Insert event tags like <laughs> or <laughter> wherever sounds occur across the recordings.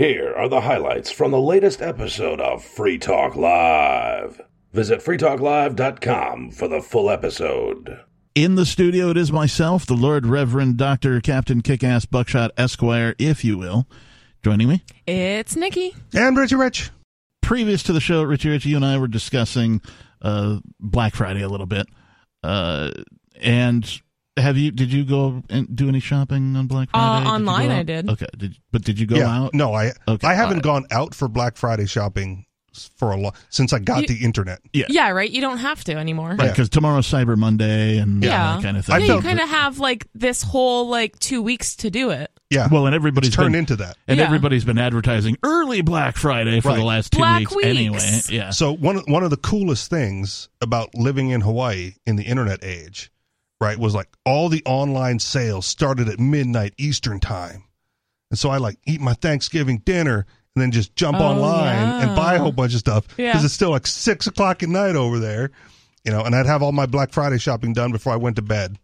Here are the highlights from the latest episode of Free Talk Live. Visit freetalklive.com for the full episode. In the studio, it is myself, the Lord Reverend Dr. Captain Kickass Buckshot Esquire, if you will. Joining me? It's Nikki. And Richie Rich. Previous to the show, Richie Rich, you and I were discussing uh, Black Friday a little bit. Uh, and have you? Did you go and do any shopping on Black Friday? Uh, online go I did. Okay, did, but did you go yeah, out? no, I Okay. I haven't Uh, gone out for Black Friday shopping for a long since I got You- the internet. Yeah. Yeah, right. You don't have to anymore. Right, because tomorrow's Cyber Monday and Yeah. that kind of I thing. Yeah, you kind of have like this whole like two weeks to do it. Yeah, well, and everybody's it's turned been, into that. and Yeah. everybody's been advertising early Black Friday for Right. the last two Black weeks, weeks. anyway. Yeah. So one one of the coolest things about living in Hawaii in the internet age, right, was like all the online sales started at midnight Eastern time, and so I like eat my Thanksgiving dinner and then just jump Oh, online yeah. and buy a whole bunch of stuff because Yeah. it's still like six o'clock at night over there, you know. And I'd have all my Black Friday shopping done before I went to bed.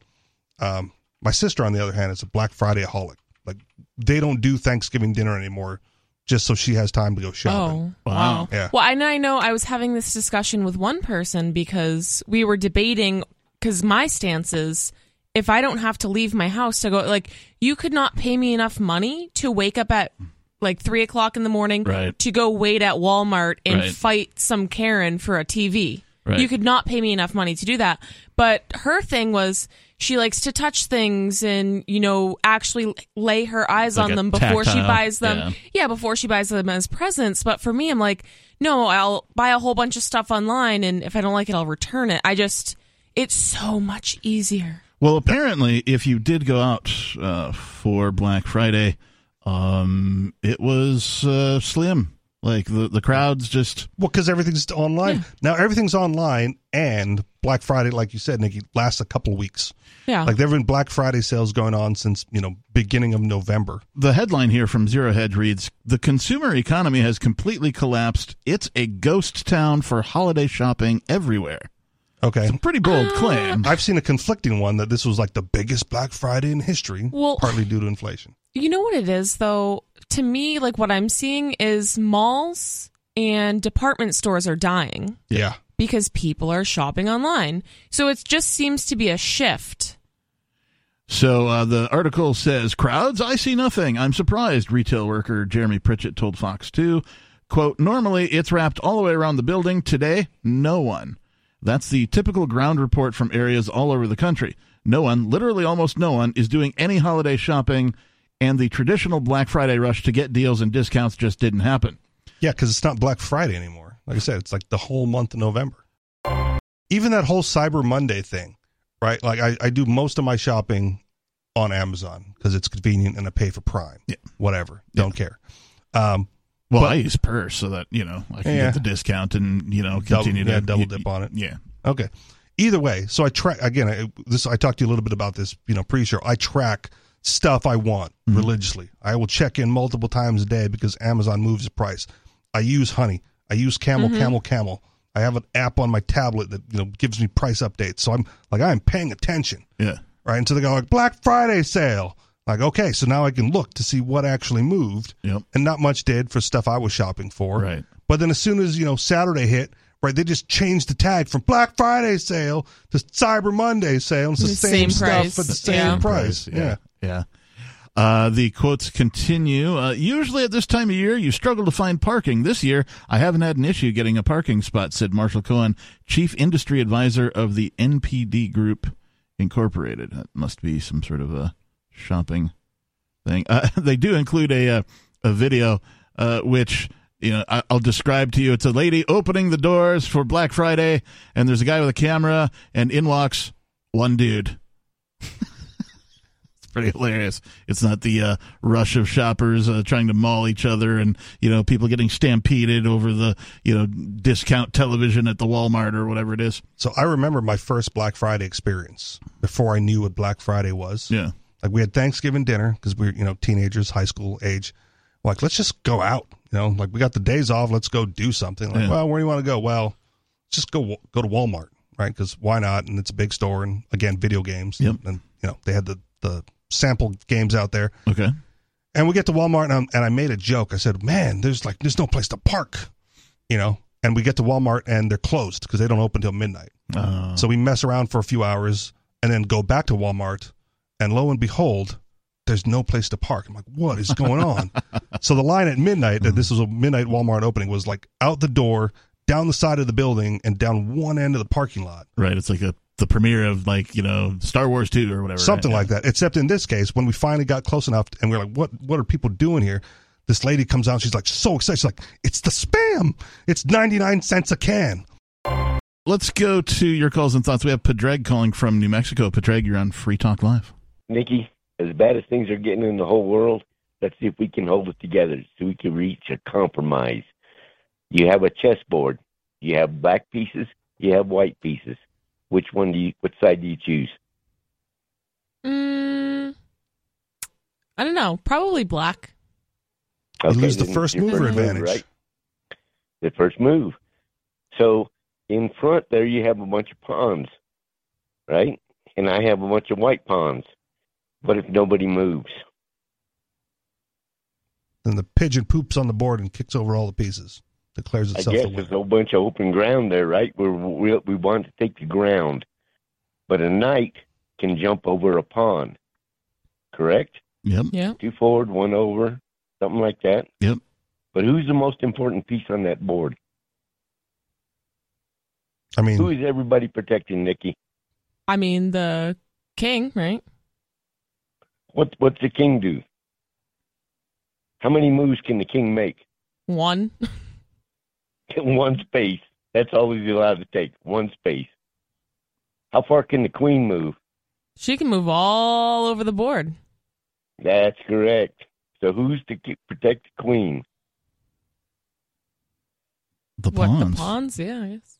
Um, my sister, on the other hand, is a Black Friday holic. Like they don't do Thanksgiving dinner anymore, just so she has time to go shopping. Oh, Wow. wow. Yeah. Well, and I know I was having this discussion with one person because we were debating because my stance is if I don't have to leave my house to go, like, you could not pay me enough money to wake up at like three o'clock in the morning Right. to go wait at Walmart and Right. fight some Karen for a TV. Right. You could not pay me enough money to do that. But her thing was she likes to touch things and, you know, actually lay her eyes Like on them before she buys them. yeah. Yeah, before she buys them as presents. But for me, I'm like, no, I'll buy a whole bunch of stuff online, and if I don't like it, I'll return it. I just, it's so much easier. Well, apparently, if you did go out uh, for Black Friday, um, it was uh, slim. Like the the crowds just Well, because everything's online now. Everything's online, and Black Friday, like you said, Nikki, lasts a couple of weeks. Yeah. Like there have been Black Friday sales going on since you know beginning of November. the headline here from Zero Hedge reads: "The consumer economy has completely collapsed. It's a ghost town for holiday shopping everywhere." Okay, Pretty bold claim. I've seen a conflicting one that this was like the biggest Black Friday in history, Well- partly due to inflation. You know what it is, though? To me, like what I'm seeing is malls and department stores are dying Yeah, because people are shopping online. So it just seems to be a shift. So uh, the article says, "Crowds, I see nothing. I'm surprised." Retail worker Jeremy Pritchett told Fox 2, "Quote: Normally it's wrapped all the way around the building. Today, no one. That's the typical ground report from areas all over the country. No one, literally almost no one, is doing any holiday shopping, and the traditional Black Friday rush to get deals and discounts just didn't happen." yeah, because it's not Black Friday anymore. Like I said, it's like the whole month of November. Even that whole Cyber Monday thing, right? Like I, I do most of my shopping on Amazon because it's convenient and I pay for Prime. Yeah. Whatever, don't care. Um, Well, But- I use Purse so that you know I can Yeah. get the discount and you know Double- continue yeah, to double dip on it. Yeah, Okay. Either way, so I track again. I, this I talked to you a little bit about this, you know, pre-show. I track stuff I want Mm-hmm. religiously. I will check in multiple times a day because Amazon moves the price. I use Honey. I use Camel, Camel, Camel. I have an app on my tablet that you know gives me price updates. So I'm like I'm paying attention, yeah. right? And so they go like Black Friday sale. Like okay, so now I can look to see what actually moved, Yep. and not much did for stuff I was shopping for. Right. But then as soon as, you know, Saturday hit, right, they just changed the tag from Black Friday sale to Cyber Monday sale. It's the, The same, same stuff price, for the same yeah. price. Yeah. Yeah. Uh, the quotes continue. Uh, usually at this time of year, you struggle to find parking. This year, I haven't had an issue getting a parking spot, said Marshall Cohen, chief industry advisor of the NPD Group Incorporated. That must be some sort of a shopping thing. Uh, <laughs> they do include a uh, a video uh, which you know I, I'll describe to you. It's a lady opening the doors for Black Friday, and there's a guy with a camera, and in walks one dude. <laughs> It's pretty hilarious. It's not the uh, rush of shoppers uh, trying to maul each other and you know people getting stampeded over the you know discount television at the Walmart or whatever it is. So I remember my first Black Friday experience before I knew what Black Friday was. Yeah. Like we had Thanksgiving dinner because we are you know, teenagers, high school age. Like, let's just go out. You know, like we got the days off. Let's go do something. Like, Yeah. well, where do you want to go? Well, just go go to Walmart, right? Because why not? And it's a big store, and again, video games. Yep. And you know, they had the the sample games out there. Okay. And we get to Walmart, and, I'm, and I made a joke. I said, "Man, there's like there's no place to park," you know. And we get to Walmart, and they're closed because they don't open till midnight. Uh, So we mess around for a few hours, and then go back to Walmart, and lo and behold, there's no place to park. I'm like, "What is going on?" <laughs> so the line at midnight, that this mm-hmm. was a midnight Walmart opening, was like out the door, down the side of the building, and down one end of the parking lot. right. It's like a the premiere of like you know Star Wars two or whatever. something right? like that. Except in this case, when we finally got close enough, and we're like, "What? What are people doing here?" This lady comes out. She's like so excited. She's like, "It's the spam. It's ninety nine cents a can." Let's go to your calls and thoughts. We have Pedreg calling from New Mexico. Pedreg, you're on Free Talk Live. Nikki, as bad as things are getting in the whole world, let's see if we can hold it together so we can reach a compromise. You have a chessboard. You have black pieces. You have white pieces. Which one do you? Which side do you choose? Mm, I don't know. Probably black. You lose the first your mover move, advantage. right? The first move. So in front there, you have a bunch of pawns, right? And I have a bunch of white pawns. What if nobody moves? Then the pigeon poops on the board and kicks over all the pieces. Declares itself. I guess the there's a whole bunch of open ground there, right? Where we we want to take the ground, but a knight can jump over a pawn. Correct? Yep. Yeah. Two forward, one over, something like that. Yep. But who's the most important piece on that board? I mean, Who is everybody protecting, Nikki? I mean, the king, right? What what's the king do? How many moves can the king make? One. <laughs> one space. That's all he's allowed to take. One space. How far can the queen move? She can move all over the board. That's correct. So who's to keep, protect the queen? The What, pawns the pawns? Yeah, I guess.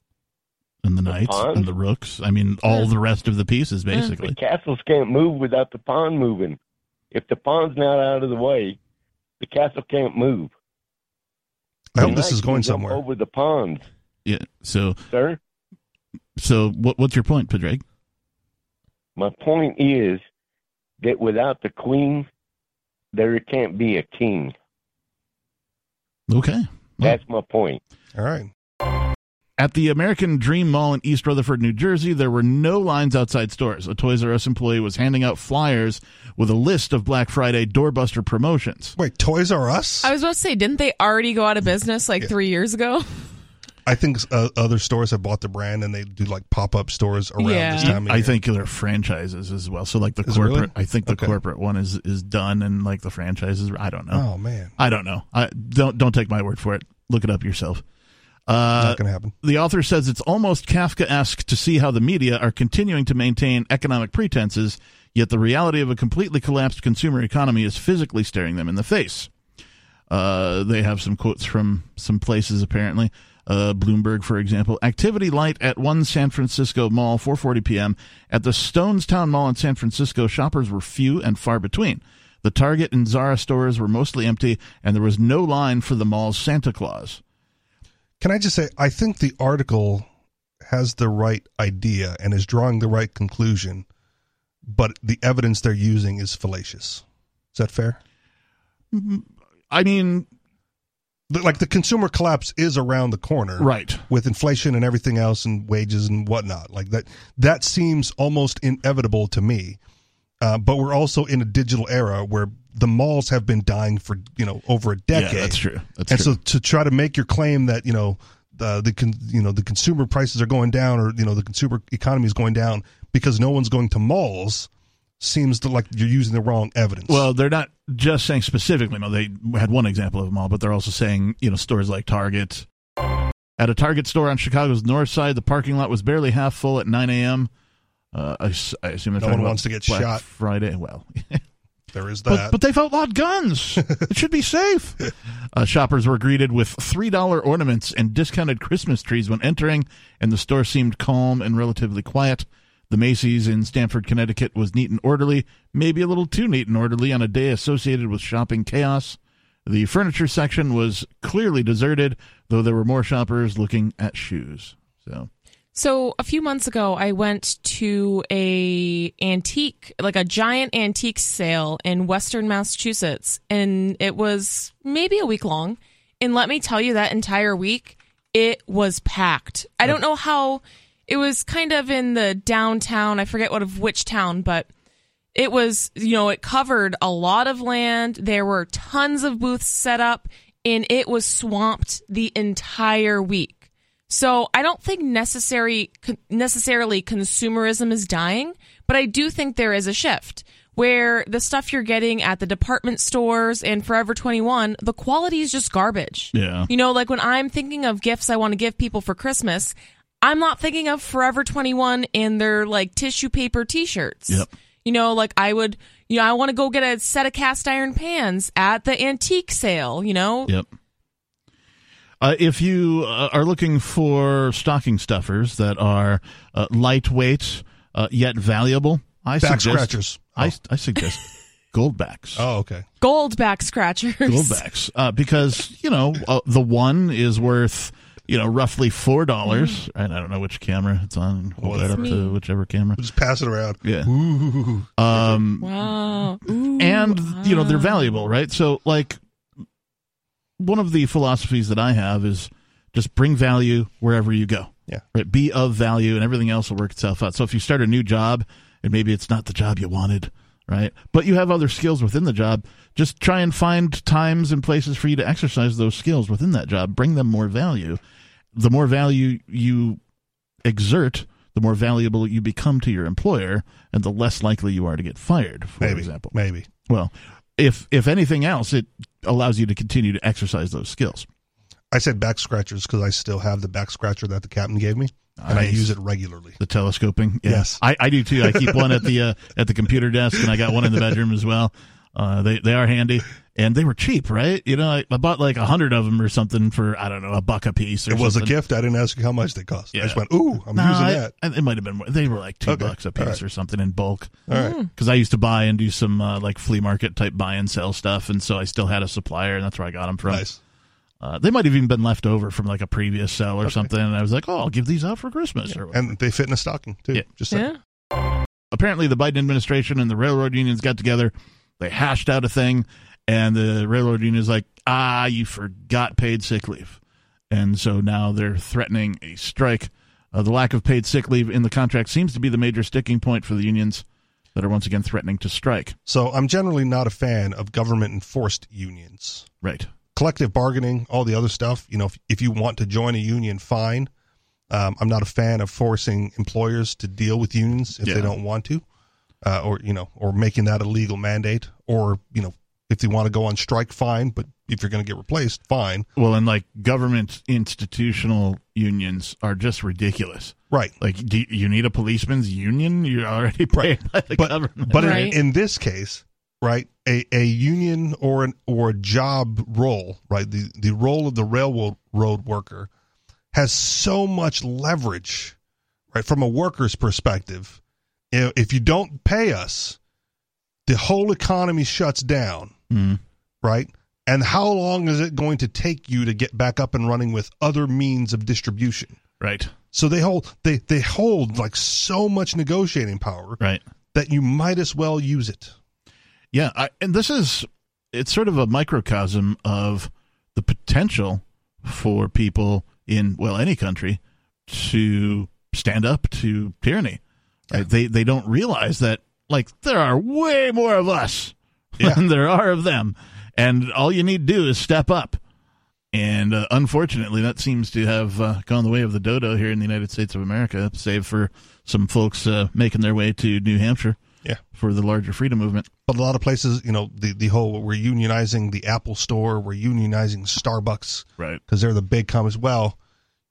and the The knights pawns? and the rooks. I mean, all Yeah. the rest of the pieces, Yeah. basically. The castles can't move without the pawn moving. If the pond's not out of the way, the castle can't move. I hope this is going somewhere. Over the pond. Yeah. So, sir. so what, what's your point, Pedreg? My point is that without the queen, there can't be a king. Okay. Well, That's my point. All right. At the American Dream Mall in East Rutherford, New Jersey, there were no lines outside stores. A Toys R Us employee was handing out flyers with a list of Black Friday doorbuster promotions. Wait, Toys R Us? I was about to say, didn't they already go out of business like three years ago? I think uh, other stores have bought the brand and they do like pop up stores around Yeah. this time of I year. think they're franchises as well. So like the Is it really? corporate, I think the Okay. corporate one is is done, and like the franchises, I don't know. Oh man, I don't know. I don't don't take my word for it. Look it up yourself. Uh, not gonna happen. the author says it's almost Kafka-esque to see how the media are continuing to maintain economic pretenses, yet the reality of a completely collapsed consumer economy is physically staring them in the face. Uh, they have some quotes from some places apparently. Uh, Bloomberg, for example, activity light at one San Francisco mall, 4:40 p.m. at the Stonestown Mall in San Francisco. Shoppers were few and far between. The Target and Zara stores were mostly empty, and there was no line for the mall's Santa Claus. Can I just say, I think the article has the right idea and is drawing the right conclusion, but the evidence they're using is fallacious. Is that fair? I mean, Like the consumer collapse is around the corner, right. With inflation and everything else, and wages and whatnot, like that. That seems almost inevitable to me. Uh, but we're also in a digital era where the malls have been dying for you know over a decade. Yeah, that's true. That's and true. so to try to make your claim that you know the the con, you know the consumer prices are going down or you know the consumer economy is going down because no one's going to malls seems to like you're using the wrong evidence. Well, they're not just saying specifically. No, they had one example of them all, but they're also saying you know stores like Target. At a Target store on Chicago's north side, the parking lot was barely half full at 9 a.m. Uh, I, I assume No one wants to get Black shot. Friday. Well, <laughs> there is but, that. but they've outlawed guns. <laughs> it should be safe. Uh, shoppers were greeted with three dollar ornaments and discounted Christmas trees when entering, and the store seemed calm and relatively quiet. The Macy's in Stamford, Connecticut was neat and orderly, maybe a little too neat and orderly on a day associated with shopping chaos. The furniture section was clearly deserted, though there were more shoppers looking at shoes. So, So a few months ago, I went to a antique, like a giant antique sale in Western Massachusetts, and it was maybe a week long. And let me tell you, that entire week, it was packed. I don't know how. It was kind of in the downtown. I forget what of which town, but it was you know it covered a lot of land. There were tons of booths set up, and it was swamped the entire week. So I don't think necessary necessarily consumerism is dying, but I do think there is a shift where the stuff you're getting at the department stores and Forever 21, the quality is just garbage. Yeah. You know, like when I'm thinking of gifts I want to give people for Christmas, I'm not thinking of Forever 21 and their like tissue paper t-shirts. Yep. You know, like I would, you know, I want to go get a set of cast iron pans at the antique sale, you know? Yep. Uh, if you uh, are looking for stocking stuffers that are uh, lightweight uh, yet valuable, I Back suggest scratchers. I, I suggest <laughs> goldbacks. Oh, okay. Gold back scratchers. Goldbacks, uh, because you know uh, the one is worth you know roughly four dollars. And I don't know which camera it's on. Hold that up me. to whichever camera. Just pass it around. Yeah. Ooh. Um, Wow. Ooh, and you know they're valuable, right? So like one of the philosophies that I have is just bring value wherever you go. Yeah. Right. Be of value, and everything else will work itself out. So if you start a new job and maybe it's not the job you wanted, right? But you have other skills within the job. Just try and find times and places for you to exercise those skills within that job. Bring them more value. The more value you exert, the more valuable you become to your employer, and the less likely you are to get fired. For Maybe. example, Maybe. well, if if anything else, it allows you to continue to exercise those skills. I said back scratchers because I still have the back scratcher that the captain gave me, and I use it regularly. The telescoping, yeah. Yes. I, I do too. I keep <laughs> one at the uh, at the computer desk, and I got one in the bedroom as well. Uh, they they are handy, and they were cheap, right? You know, I, I bought like a hundred of them or something for I don't know a buck a piece. Or It was a gift. I didn't ask you how much they cost. Yeah. I Yeah. just went, ooh, I'm No, using I- that. I- it might have been more. They were like two Okay. bucks a piece right. or something in bulk. All right. Because I used to buy and do some uh, like flea market type buy and sell stuff, and so I still had a supplier, and that's where I got them from. Nice. Uh, they might have even been left over from like a previous sell or something, and I was like, "Oh, I'll give these out for Christmas." Or whatever. And they fit in a stocking, too. Yeah. Just saying. Yeah. apparently, the Biden administration and the railroad unions got together, they hashed out a thing, and the railroad union is like, "Ah, you forgot paid sick leave," and so now they're threatening a strike. Uh, the lack of paid sick leave in the contract seems to be the major sticking point for the unions that are once again threatening to strike. So I'm generally not a fan of government enforced unions. Right. collective bargaining, all the other stuff. You know, if, if you want to join a union, fine. Um, I'm not a fan of forcing employers to deal with unions if Yeah. they don't want to, uh, or you know, or making that a legal mandate, or you know, if they want to go on strike, fine. But if you're going to get replaced, fine. Well, and like government institutional unions are just ridiculous. Right. Like, do you need a policeman's union? You're already paid by the But government. but Right. in, in this case, right, a, a union or an or a job role, right, the the role of the railroad road worker has so much leverage, right, from a worker's perspective. If if you don't pay us, the whole economy shuts down, Mm. right? And how long is it going to take you to get back up and running with other means of distribution? Right. So they hold they they hold like so much negotiating power Right. that you might as well use it. Yeah, I, and this is it's sort of a microcosm of the potential for people in well any country to stand up to tyranny. Right? They they don't realize that like there are way more of us <laughs> Yeah. there are of them, and all you need to do is step up. And uh, unfortunately, that seems to have uh, gone the way of the dodo here in the United States of America, save for some folks uh, making their way to New Hampshire Yeah. for the larger freedom movement. But a lot of places, you know, the, the whole we're unionizing the Apple Store, we're unionizing Starbucks Right. because they're the big companies. Well,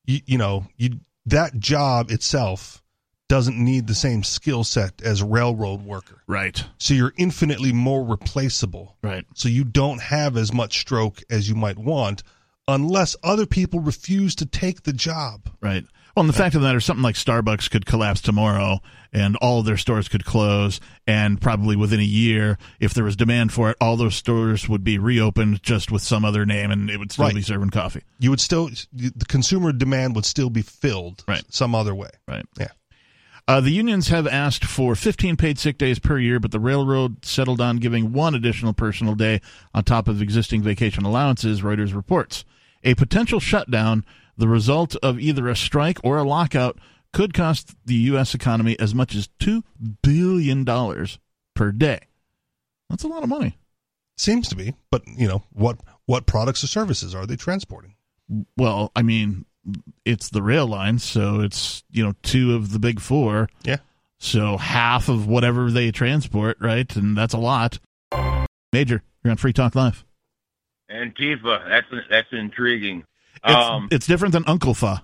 you, you know, you that job itself doesn't need the same skill set as railroad worker. Right. So you're infinitely more replaceable. Right. So you don't have as much stroke as you might want unless other people refuse to take the job. Right. Well, and the fact of the matter, something like Starbucks could collapse tomorrow, and all of their stores could close, and probably within a year, if there was demand for it, all those stores would be reopened just with some other name, and it would still Right. be serving coffee. You would still the consumer demand would still be filled Right. some other way. Right. Yeah. Uh, the unions have asked for 15 paid sick days per year, but the railroad settled on giving one additional personal day on top of existing vacation allowances, Reuters reports. A potential shutdown, the result of either a strike or a lockout, could cost the U.S. economy as much as $2 billion per day. That's a lot of money. Seems to be, but you know what? What products or services are they transporting? Well, I mean, it's the rail line, so it's, you know, two of the big four. Yeah. So half of whatever they transport, right? And that's a lot. Major, you're on Free Talk Live. Antifa. That's that's intriguing. It's, Um, it's different than Uncle Fa.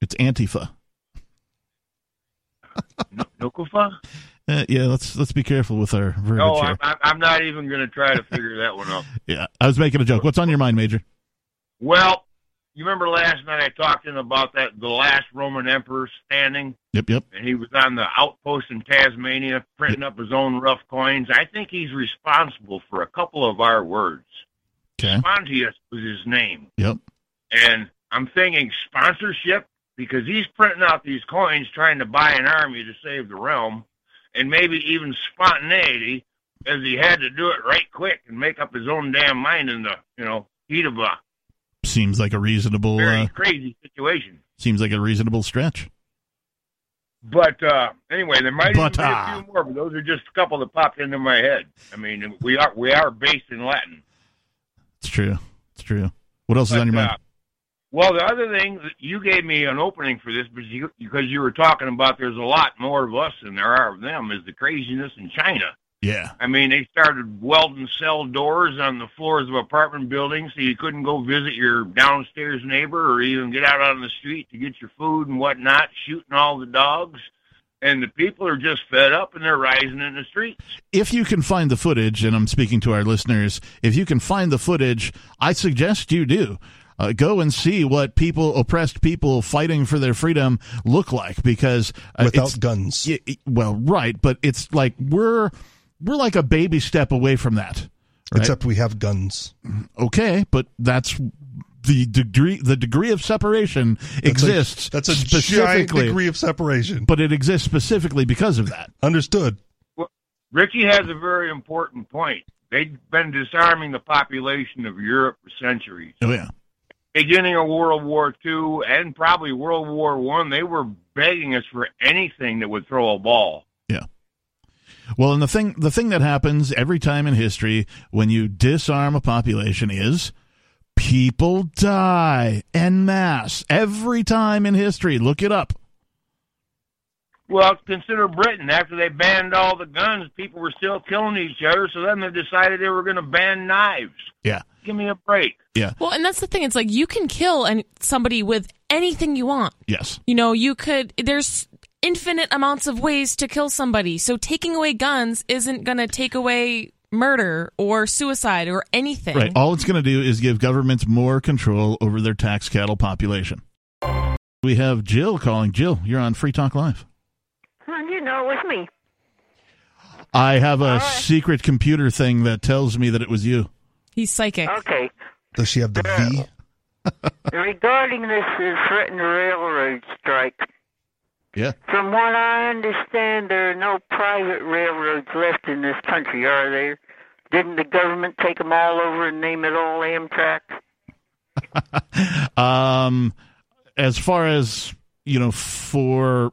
It's Antifa. Nukufa? Uh, yeah, let's let's be careful with our verbiage No. I'm, I'm I'm not even going to try to figure that one out. <laughs> Yeah, I was making a joke. What's on your mind, Major? Well, you remember last night I talked to him about that the last Roman emperor standing, Yep, yep. and he was on the outpost in Tasmania printing up his own rough coins. I think he's responsible for a couple of our words. Okay. Pontius was his name. Yep. And I'm thinking sponsorship because he's printing out these coins trying to buy an army to save the realm, and maybe even spontaneity, as he had to do it right quick and make up his own damn mind in the you know heat of a Seems like a reasonable very uh, crazy situation. seems like a reasonable stretch. But uh, anyway, there might But, be uh, a few more, but those are just a couple that popped into my head. I mean, we are we are based in Latin. It's true. It's true. What else is on your mind? uh, well, the other thing that you gave me an opening for this, because you, because you were talking about there's a lot more of us than there are of them, is the craziness in China. Yeah. I mean, they started welding cell doors on the floors of apartment buildings so you couldn't go visit your downstairs neighbor or even get out on the street to get your food and whatnot, shooting all the dogs. And the people are just fed up and they're rising in the streets. if you can find the footage, and I'm speaking to our listeners, if you can find the footage, I suggest you do. Uh, go and see what people, oppressed people fighting for their freedom, look like because uh, Without guns. y- y- well, right, but it's like we're we're like a baby step away from that. Right? Except we have guns. okay, but that's the degree the degree of separation exists. That's a giant specifically, degree of separation. but it exists specifically because of that. Understood. Ricky has a very important point. They've been disarming the population of Europe for centuries. Oh yeah. beginning of World War II and probably World War One, they were begging us for anything that would throw a ball. Well, and the thing the thing that happens every time in history when you disarm a population is people die en masse every time in history. Look it up. Well, consider Britain. After they banned all the guns, people were still killing each other. So then they decided they were going to ban knives. Yeah. Give me a break. Yeah. Well, and that's the thing. It's like you can kill and somebody with anything you want. Yes. You know, you could. There's infinite amounts of ways to kill somebody. So taking away guns isn't going to take away murder or suicide or anything. Right. All it's going to do is give governments more control over their tax cattle population. We have Jill calling. Jill, you're on Free Talk Live. Well, you know, it was me. I have a secret computer thing that tells me that it was you. He's psychic. Okay. Does she have the V? Regarding this uh, threatened railroad strike, Yeah. from what I understand, there are no private railroads left in this country, are there? Didn't the government take them all over and name it all Amtrak? <laughs> Um, as far as you know, for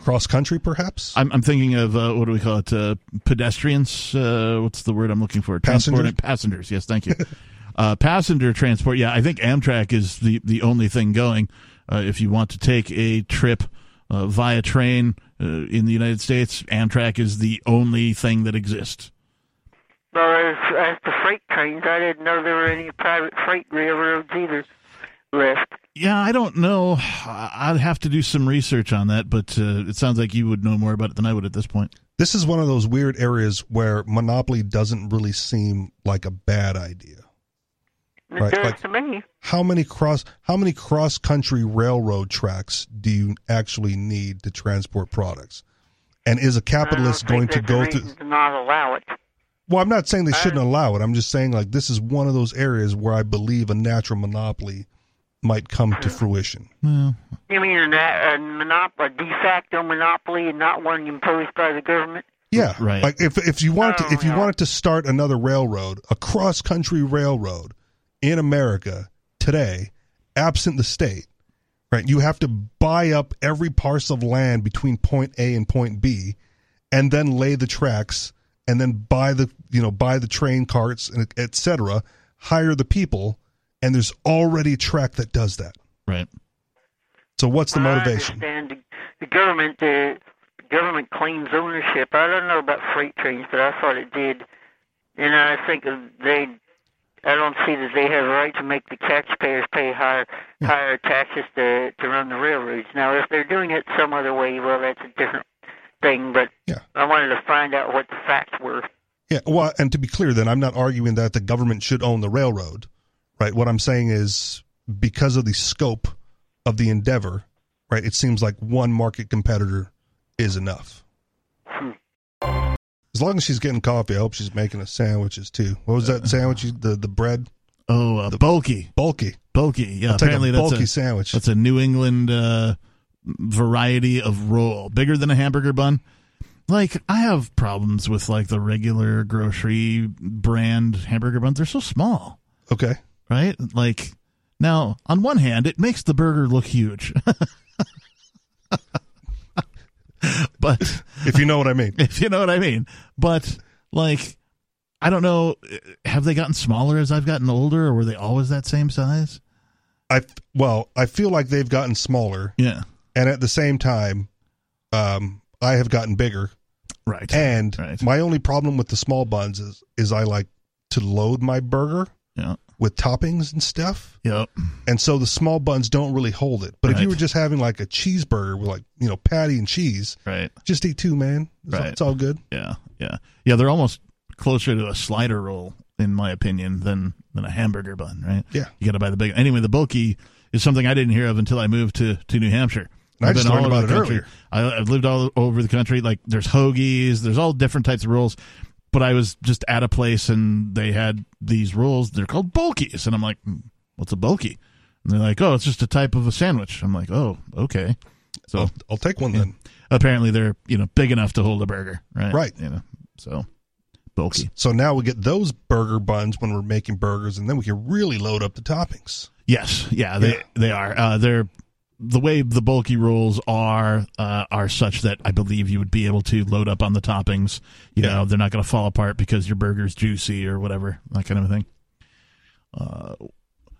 Cross country, perhaps? I'm, I'm thinking of uh, what do we call it? Uh, pedestrians. Uh, what's the word I'm looking for? Passengers? Transporting- Passengers. Yes, thank you. <laughs> uh, passenger transport. Yeah, I think Amtrak is the the only thing going. Uh, if you want to take a trip uh, via train uh, in the United States, Amtrak is the only thing that exists. Well, as, as the freight trains, I didn't know there were any private freight railroads either left. Yeah, I don't know. I- I'd have to do some research on that, but uh, it sounds like you would know more about it than I would at this point. This is one of those weird areas where monopoly doesn't really seem like a bad idea. It Right, does like- to me. How many cross how many cross country railroad tracks do you actually need to transport products? And is a capitalist going to go through? to not allow it. Well, I'm not saying they uh, shouldn't allow it. I'm just saying like this is one of those areas where I believe a natural monopoly might come to hmm. fruition. Well, You mean a, na- a, monop- a de facto monopoly and not one imposed by the government? Yeah, Right. Like if if you wanted to Oh, if you yeah. wanted to start another railroad, a cross country railroad in America today, absent the state, right? You have to buy up every parcel of land between point A and point B, and then lay the tracks, and then buy the you know buy the train carts and et cetera, hire the people, and there's already a track that does that. right. So what's the I motivation? understand the, the government. The government claims ownership. I don't know about freight trains, but I thought it did. And I think they. I don't see that they have a right to make the taxpayers pay higher hmm. higher taxes to to run the railroads. Now, if they're doing it some other way, well, that's a different thing. But Yeah. I wanted to find out what the facts were. Yeah, well, and to be clear, then I'm not arguing that the government should own the railroad, right? What I'm saying is because of the scope of the endeavor, right? It seems like one market competitor is enough. As long as she's getting coffee, I hope she's making us sandwiches too. What was that sandwich? you- The the bread Oh, uh, bulky, bulky. bulky. Yeah, I'll apparently a that's bulky a sandwich. that's a New England uh, variety of roll, bigger than a hamburger bun. Like I have problems with like the regular grocery brand hamburger buns. They're so small, Okay, right? Like now, on one hand, it makes the burger look huge. <laughs> <laughs> but if you know what I mean. <laughs> if you know what I mean. But like, I don't know. Have they gotten smaller as I've gotten older, or were they always that same size? I well, I feel like they've gotten smaller, Yeah, and at the same time, um, I have gotten bigger. right. And Right. my only problem with the small buns is is I like to load my burger yeah, with toppings and stuff. yep. And so the small buns don't really hold it. But if you were just having like a cheeseburger with like, you know, patty and cheese, Right. just eat two, man. It's, all, Right. it's all good. Yeah, yeah, yeah. They're almost closer to a slider roll, in my opinion, than than a hamburger bun. Right. Yeah. You got to buy the big. Anyway, the bulky is something I didn't hear of until I moved to to New Hampshire. I I've been all over about the it country. earlier. I, I've lived all over the country. Like there's hoagies, there's all different types of rolls. But I was just at a place and they had these rolls. They're called bulkies, and I'm like, "Hmm, "What's a bulky?" And they're like, "Oh, it's just a type of a sandwich." I'm like, "Oh, okay." So I'll, I'll take one then. apparently they're you know big enough to hold a burger, right? Right. You know, so bulky. So now we get those burger buns when we're making burgers, and then we can really load up the toppings. Yes, yeah, they Yeah. they are. Uh, they're the way the bulky rolls are uh, are such that I believe you would be able to load up on the toppings. You Yeah. know, they're not going to fall apart because your burger's juicy or whatever that kind of a thing. Uh,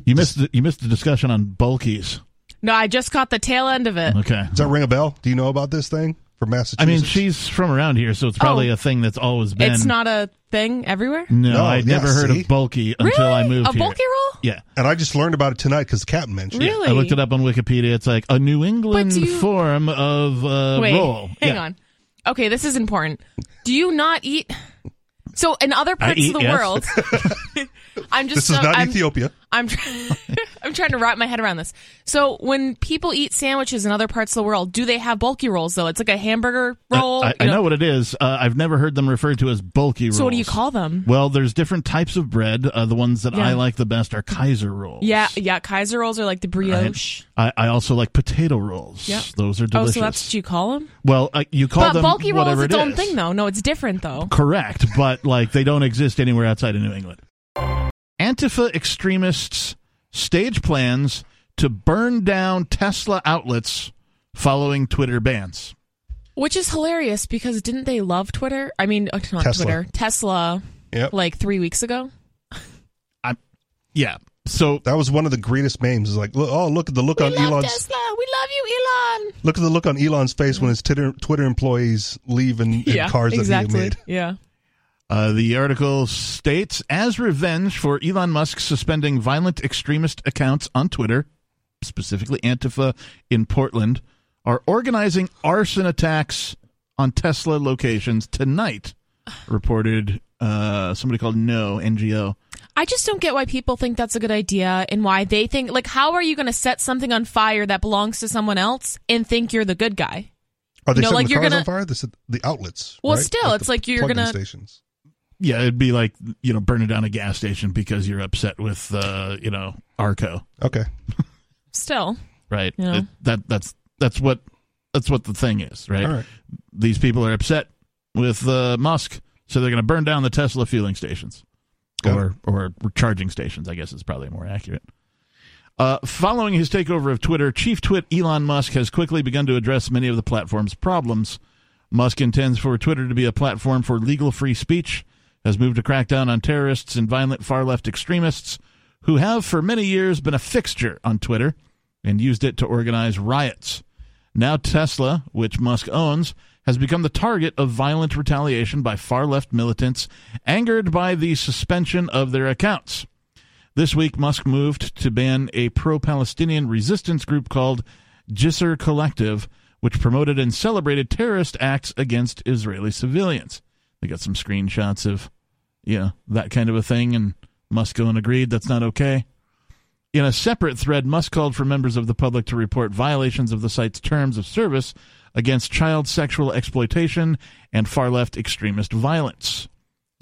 you missed the, you missed the discussion on bulkies. No, I just caught the tail end of it. Okay, Does that ring a bell? Do you know about this thing from Massachusetts. I mean she's from around here, so it's probably Oh. a thing that's always been. It's not a thing everywhere. No, No, I'd yeah, never heard see? of bulky until really? I moved a here. bulky roll? Yeah. and I just learned about it tonight because the captain mentioned it. Really? I looked it up on Wikipedia. It's like a New England do you- form of uh, Wait, roll. hang Yeah. on. Okay, this is important. Do you not eat? So in other parts eat, of the yes. world, <laughs> <laughs> I'm just This is so- not I'm, Ethiopia. I'm try- <laughs> I'm trying to wrap my head around this. So when people eat sandwiches in other parts of the world, do they have bulky rolls though? It's like a hamburger roll. I, I you know what it is. Uh, I've never heard them referred to as bulky rolls. So what do you call them? Well, there's different types of bread. Uh, the ones that Yeah. I like the best are Kaiser rolls. Yeah, yeah. Kaiser rolls are like the brioche. I, I also like potato rolls. Yeah. Those are delicious. Oh, so that's what you call them? well, uh, you call But them bulky rolls. its it own is. thing, though. No, it's different, though. Correct, but like they don't exist anywhere outside of New England. Antifa extremists stage plans to burn down Tesla outlets following Twitter bans. Which is hilarious because didn't they love Twitter? I mean, uh, not Tesla. Twitter, Tesla, Yep. like three weeks ago. I, Yeah. So That was one of the greatest memes. Is like, oh, look at the look on we love Elon's Tesla. We love you, Elon. look at the look on Elon's face when his Twitter Twitter employees leave in, in cars exactly. that he made. Yeah. Uh, the article states as revenge for Elon Musk suspending violent extremist accounts on Twitter, specifically Antifa in Portland, are organizing arson attacks on Tesla locations tonight, <sighs> reported uh, somebody called No NGO. I just don't get why people think that's a good idea and why they think like how are you going to set something on fire that belongs to someone else and think you're the good guy? Are they You know, setting like the you're cars gonna- on fire? They said the outlets. Well, right? still, it's the like you're gonna- stations. Yeah, it'd be like you know burning down a gas station because you're upset with uh, you know Arco, Okay. Still. right? Yeah. It- that that's that's what that's what the thing is, right? All right. These people are upset with uh, Musk, so they're going to burn down the Tesla fueling stations Got or or charging stations. I guess is probably more accurate. Uh, following his takeover of Twitter, Chief Twit Elon Musk has quickly begun to address many of the platform's problems. Musk intends for Twitter to be a platform for legal free speech, has moved to crack down on terrorists and violent far left extremists who have for many years been a fixture on Twitter and used it to organize riots. Now, Tesla, which Musk owns, has become the target of violent retaliation by far left militants angered by the suspension of their accounts. This week, Musk moved to ban a pro Palestinian resistance group called Jisr Collective, which promoted and celebrated terrorist acts against Israeli civilians. They got some screenshots of, you know, that kind of a thing, and Musk going agreed that's not okay. In a separate thread, Musk called for members of the public to report violations of the site's terms of service against child sexual exploitation and far left extremist violence.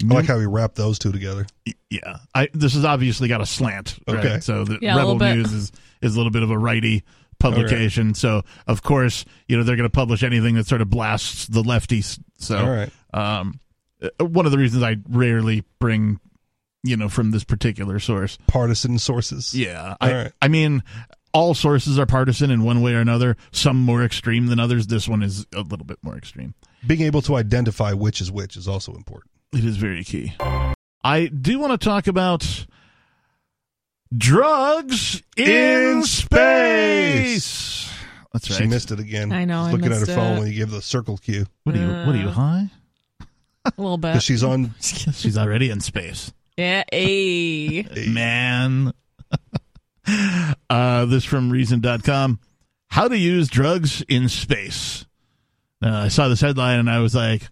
I like how we wrap those two together. Yeah, I this has obviously got a slant. Right? Okay. so the Yeah, Rebel. News is is a little bit of a righty publication. So of course, you know they're going to publish anything that sort of blasts the lefties. So All right. um, one of the reasons I rarely bring, you know, from this particular source. Partisan sources. Yeah, All I right. I mean. All sources are partisan in one way or another. Some more extreme than others. This one is a little bit more extreme. Being able to identify which is which is also important. It is very key. I do want to talk about drugs in, In space. That's right. She missed it again. I know, She's I looking at her missed phone when you give the circle cue What are you? What are you Uh, high? <laughs> A little bit. she's on. <laughs> She's already in space, yeah, a. man. <laughs> uh, this from Reason.com. How to use drugs in space. Uh, I saw this headline and I was like,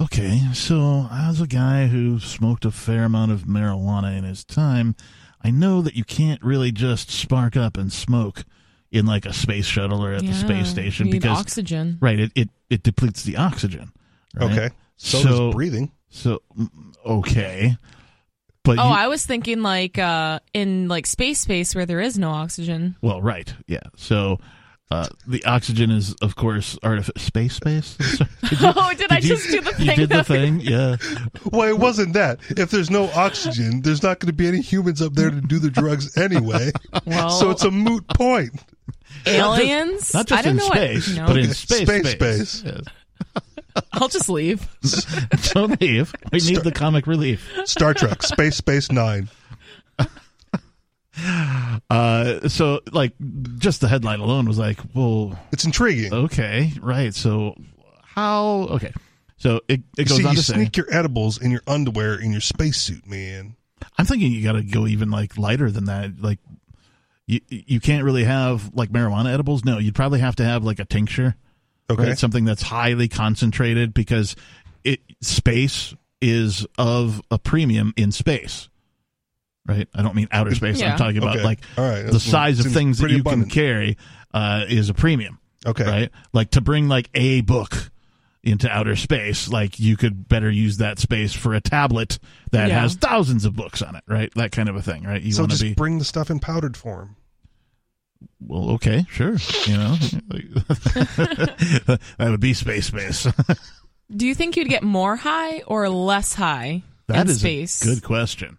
okay, so as a guy who smoked a fair amount of marijuana in his time, I know that you can't really just spark up and smoke in like a space shuttle or at the space station you need because oxygen. right it, it it depletes the oxygen. Right? Okay. So, So- does breathing. So mm, okay, but Oh, you- I was thinking like uh in like space space where there is no oxygen. Well, right, yeah. So uh, the oxygen is, of course, artificial space space. <laughs> Did you- oh, did, I you- just do the thing? You did the thing, yeah. <laughs> Well, it wasn't that. If there's no oxygen, there's not going to be any humans up there to do the drugs anyway. <laughs> Well, so it's a moot point. aliens. Not I just don't in know what- space, no. but in space space, space. space. Yes. <laughs> I'll just leave. <laughs> Don't leave. We need the comic relief. Star Trek, Space Space Nine. <laughs> Uh, so, like, just the headline alone was like, well, It's intriguing. okay, right. So, how? Okay. So it, it goes See, on you to say, sneak your edibles in your underwear in your spacesuit, man. I'm thinking you got to go even like lighter than that. Like, you you can't really have like marijuana edibles. No, you'd probably have to have like a tincture. Okay. right? Something that's highly concentrated because it space is of a premium in space. Right? I don't mean outer space. Yeah. I'm talking about Okay. like All right. the size of things that you abundant. can carry uh, is a premium. Okay. Right? Like to bring like a book into outer space, like you could better use that space for a tablet that Yeah. has thousands of books on it, right? That kind of a thing, right? You So want to just be bring the stuff in powdered form. Well, okay, sure. You know, <laughs> that would be space space. <laughs> Do you think you'd get more high or less high That in is space? a good question.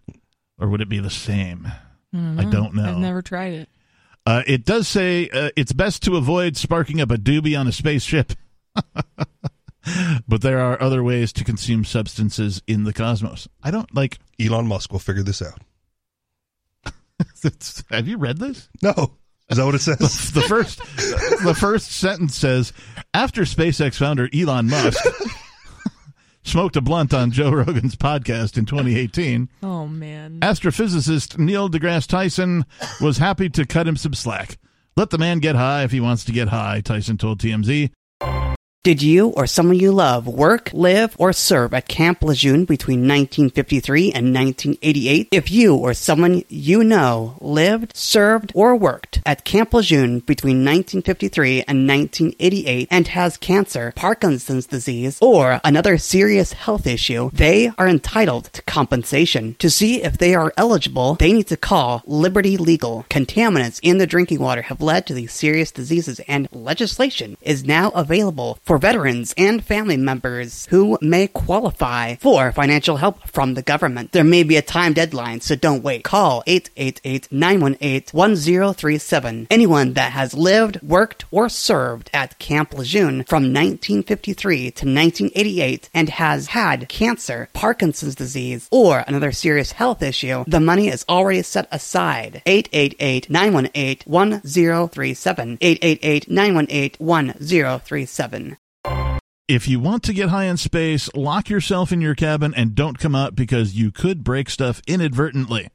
Or would it be the same? don't I don't know. I've never tried it. Uh, it does say uh, it's best to avoid sparking up a doobie on a spaceship. <laughs> but there are other ways to consume substances in the cosmos. I don't like. Elon Musk will figure this out. Have you read this? No. Is that what it says? The first, the first sentence says, after SpaceX founder Elon Musk <laughs> smoked a blunt on Joe Rogan's podcast in 2018. Oh man. Astrophysicist Neil deGrasse Tyson was happy to cut him some slack. Let the man get high if he wants to get high, Tyson told TMZ. Did you or someone you love work, live, or serve at Camp Lejeune between 1953 and 1988? If you or someone you know lived, served, or worked at Camp Lejeune between 1953 and 1988 and has cancer, Parkinson's disease, or another serious health issue, they are entitled to compensation. To see if they are eligible, they need to call Liberty Legal. Contaminants in the drinking water have led to these serious diseases, and legislation is now available for veterans and family members who may qualify for financial help from the government. There may be a time deadline, so don't wait. Call 888-918-1037. Anyone that has lived, worked, or served at Camp Lejeune from 1953 to 1988 and has had cancer, Parkinson's disease, or another serious health issue, the money is already set aside. 888-918-1037. 888-918-1037. If you want to get high in space, lock yourself in your cabin and don't come out because you could break stuff inadvertently,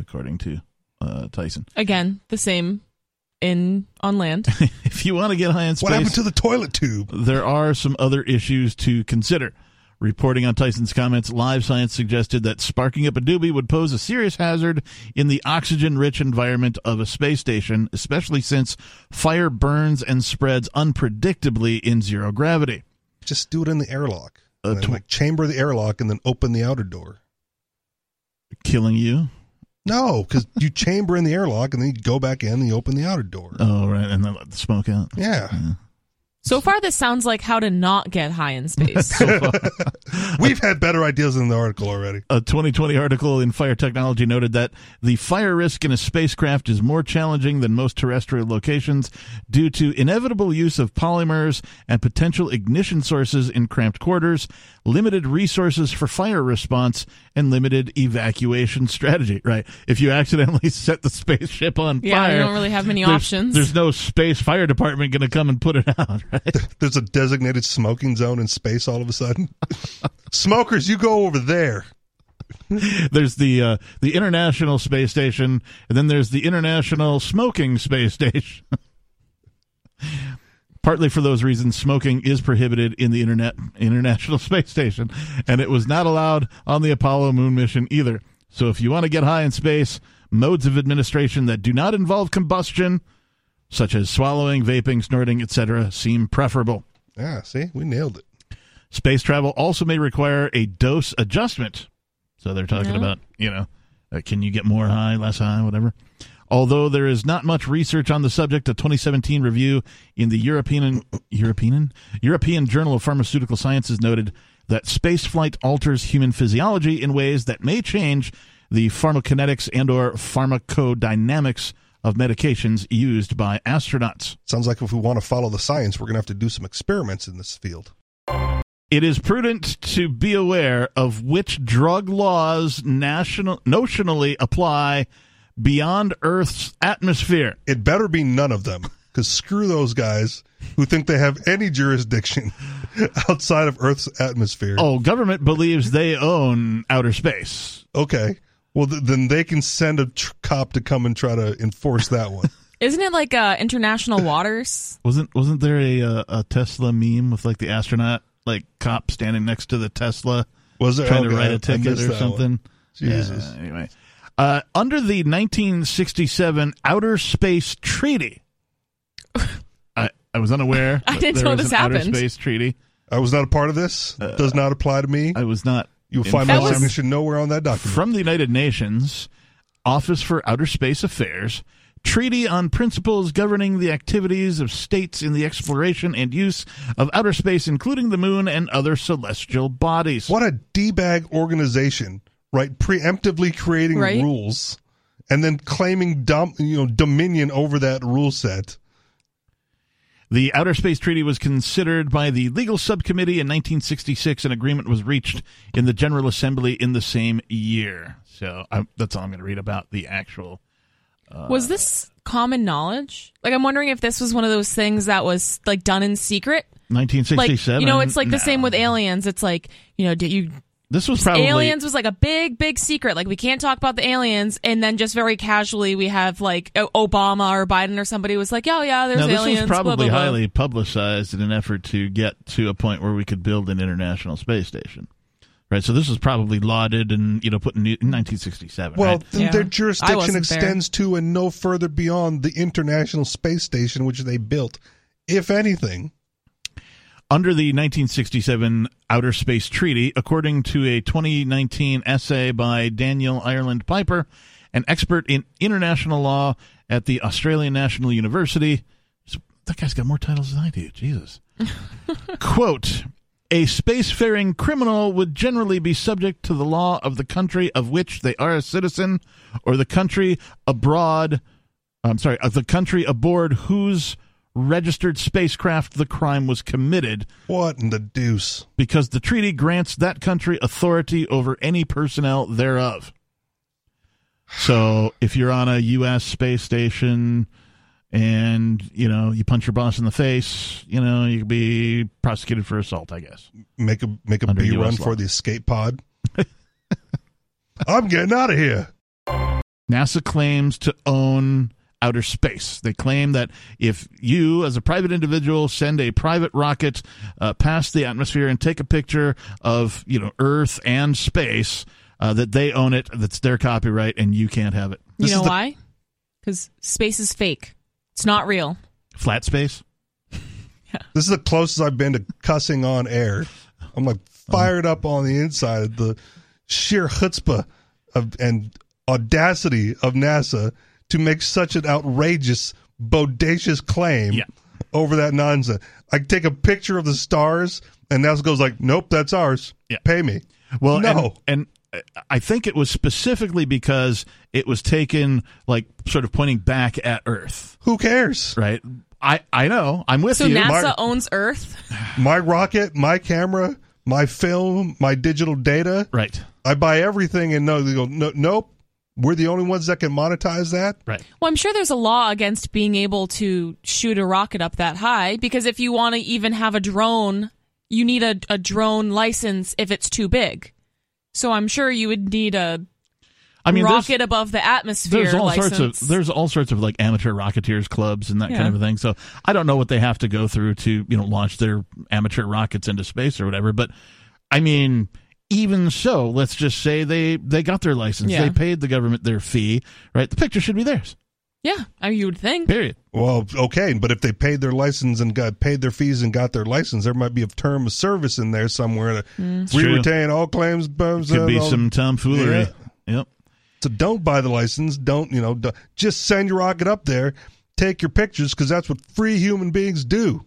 according to uh, Tyson. Again, the same in on land. <laughs> if you want to get high in space, What happened to the toilet tube? there are some other issues to consider. Reporting on Tyson's comments, Live Science suggested that sparking up a doobie would pose a serious hazard in the oxygen rich environment of a space station, especially since fire burns and spreads unpredictably in zero gravity. Just do it in the airlock. Uh, then, tw- like chamber the airlock and then open the outer door. Killing you? No, because <laughs> you chamber in the airlock and then you go back in and you open the outer door. Oh, right. And then let the smoke out. Yeah. So far, this sounds like how to not get high in space. <laughs> <laughs> We've had better ideas in the article already. A 2020 article in Fire Technology noted that the fire risk in a spacecraft is more challenging than most terrestrial locations due to inevitable use of polymers and potential ignition sources in cramped quarters, limited resources for fire response, and limited evacuation strategy. Right. If you accidentally <laughs> set the spaceship on Yeah, fire, you don't really have many there's- options. There's no space fire department going to come and put it out, right? <laughs> There's a designated smoking zone in space all of a sudden. <laughs> Smokers, you go over there. <laughs> there's the uh, the International Space Station, and then there's the International Smoking Space Station. Partly for those reasons, smoking is prohibited in the Internet International Space Station, and it was not allowed on the Apollo moon mission either. So, if you want to get high in space, modes of administration that do not involve combustion, such as swallowing, vaping, snorting, etc., seem preferable. Yeah, see, we nailed it. Space travel also may require a dose adjustment. So they're talking Yeah. about, you know, uh, can you get more high, less high, whatever. Although there is not much research on the subject, a 2017 review in the European European European Journal of Pharmaceutical Sciences noted that spaceflight alters human physiology in ways that may change the pharmacokinetics and or pharmacodynamics of medications used by astronauts. Sounds like if we want to follow the science, we're going to have to do some experiments in this field. It is prudent to be aware of which drug laws national notionally apply beyond Earth's atmosphere. It better be none of them, because screw those guys who think they have any jurisdiction <laughs> outside of Earth's atmosphere. Oh, government believes they own outer space. Okay. Well, th- then they can send a tr- cop to come and try to enforce that one. <laughs> Isn't it like uh, international waters? <laughs> Wasn't wasn't there a uh, a Tesla meme with like the astronaut like cop standing next to the Tesla Was there trying to write a ticket or that one. something? Jesus. Yeah, anyway, uh, under the 1967 Outer Space Treaty, <laughs> I, I was unaware. I didn't there know was this an Outer happened. Space Treaty. I was not a part of this. Does not apply to me. I was not. You'll find my That was- nowhere on that document. from the United Nations Office for Outer Space Affairs. Treaty on principles governing the activities of states in the exploration and use of outer space, including the moon and other celestial bodies. What a d-bag organization, right? Preemptively creating Right. rules and then claiming dom- you know dominion over that rule set. The Outer Space Treaty was considered by the Legal Subcommittee in 1966. An agreement was reached in the General Assembly in the same year. So I, that's all I'm going to read about the actual. Uh, was this common knowledge? Like, I'm wondering if this was one of those things that was like done in secret. Like, 1967. you know, it's like the No. same with aliens. It's like, you know, did you This was probably aliens was like a big, big secret. Like we can't talk about the aliens, and then just very casually we have like Obama or Biden or somebody was like, "Oh yeah, there's Now, this aliens." was probably blah, blah. highly publicized in an effort to get to a point where we could build an international space station. Right, so this was probably lauded and you know put in, in 1967. Well, right? then Yeah. their jurisdiction wasn't there. extends to and no further beyond the International Space Station, which they built, if anything. Under the 1967 Outer Space Treaty, according to a 2019 essay by Daniel Ireland Piper, an expert in international law at the Australian National University. That guy's got more titles than I do. Jesus. <laughs> Quote A spacefaring criminal would generally be subject to the law of the country of which they are a citizen or the country abroad. I'm sorry, of the country aboard whose registered spacecraft the crime was committed What in the deuce? because the treaty grants that country authority over any personnel thereof. So if you're on a U.S. space station and, you know, you punch your boss in the face, you know, you could be prosecuted for assault, I guess. Make a make a Under B run US for the escape pod. <laughs> I'm getting out of here. NASA claims to own outer space. They claim that if you, as a private individual, send a private rocket uh, past the atmosphere and take a picture of, you know, Earth and space, uh, that they own it, that's their copyright, and you can't have it. You know the- why? Because space is fake. It's not real. Flat space. yeah. This is the closest I've been to cussing on air. I'm like fired up on the inside. The sheer chutzpah of and audacity of NASA to make such an outrageous, bodacious claim Yeah. over that nonsense. I take a picture of the stars, and NASA goes like, "Nope, that's ours. Yeah. Pay me." Well, No. and, and uh, I think it was specifically because it was taken like sort of pointing back at Earth, Who cares? right? I I know. I'm with So you. NASA Mark- owns Earth. <sighs> My rocket, my camera, my film, my digital data. right. I buy everything, and no, they go, no, nope. We're the only ones that can monetize that. Right. Well, I'm sure there's a law against being able to shoot a rocket up that high because if you want to even have a drone, you need a, a drone license if it's too big. So I'm sure you would need a I mean, rocket above the atmosphere there's all license. sorts of there's all sorts of like amateur rocketeers clubs and that Yeah. kind of a thing. So I don't know what they have to go through to you know launch their amateur rockets into space or whatever. But I mean, even so, let's just say they they got their license, Yeah. they paid the government their fee, right? The picture should be theirs. yeah, I mean, you would think. Period. Well, okay, but if they paid their license and got paid their fees and got their license, there might be a term of service in there somewhere. To, Mm. we true. retain all claims. Could be some tomfoolery. Yep. So don't buy the license. Don't you know? do just send your rocket up there, take your pictures because that's what free human beings do.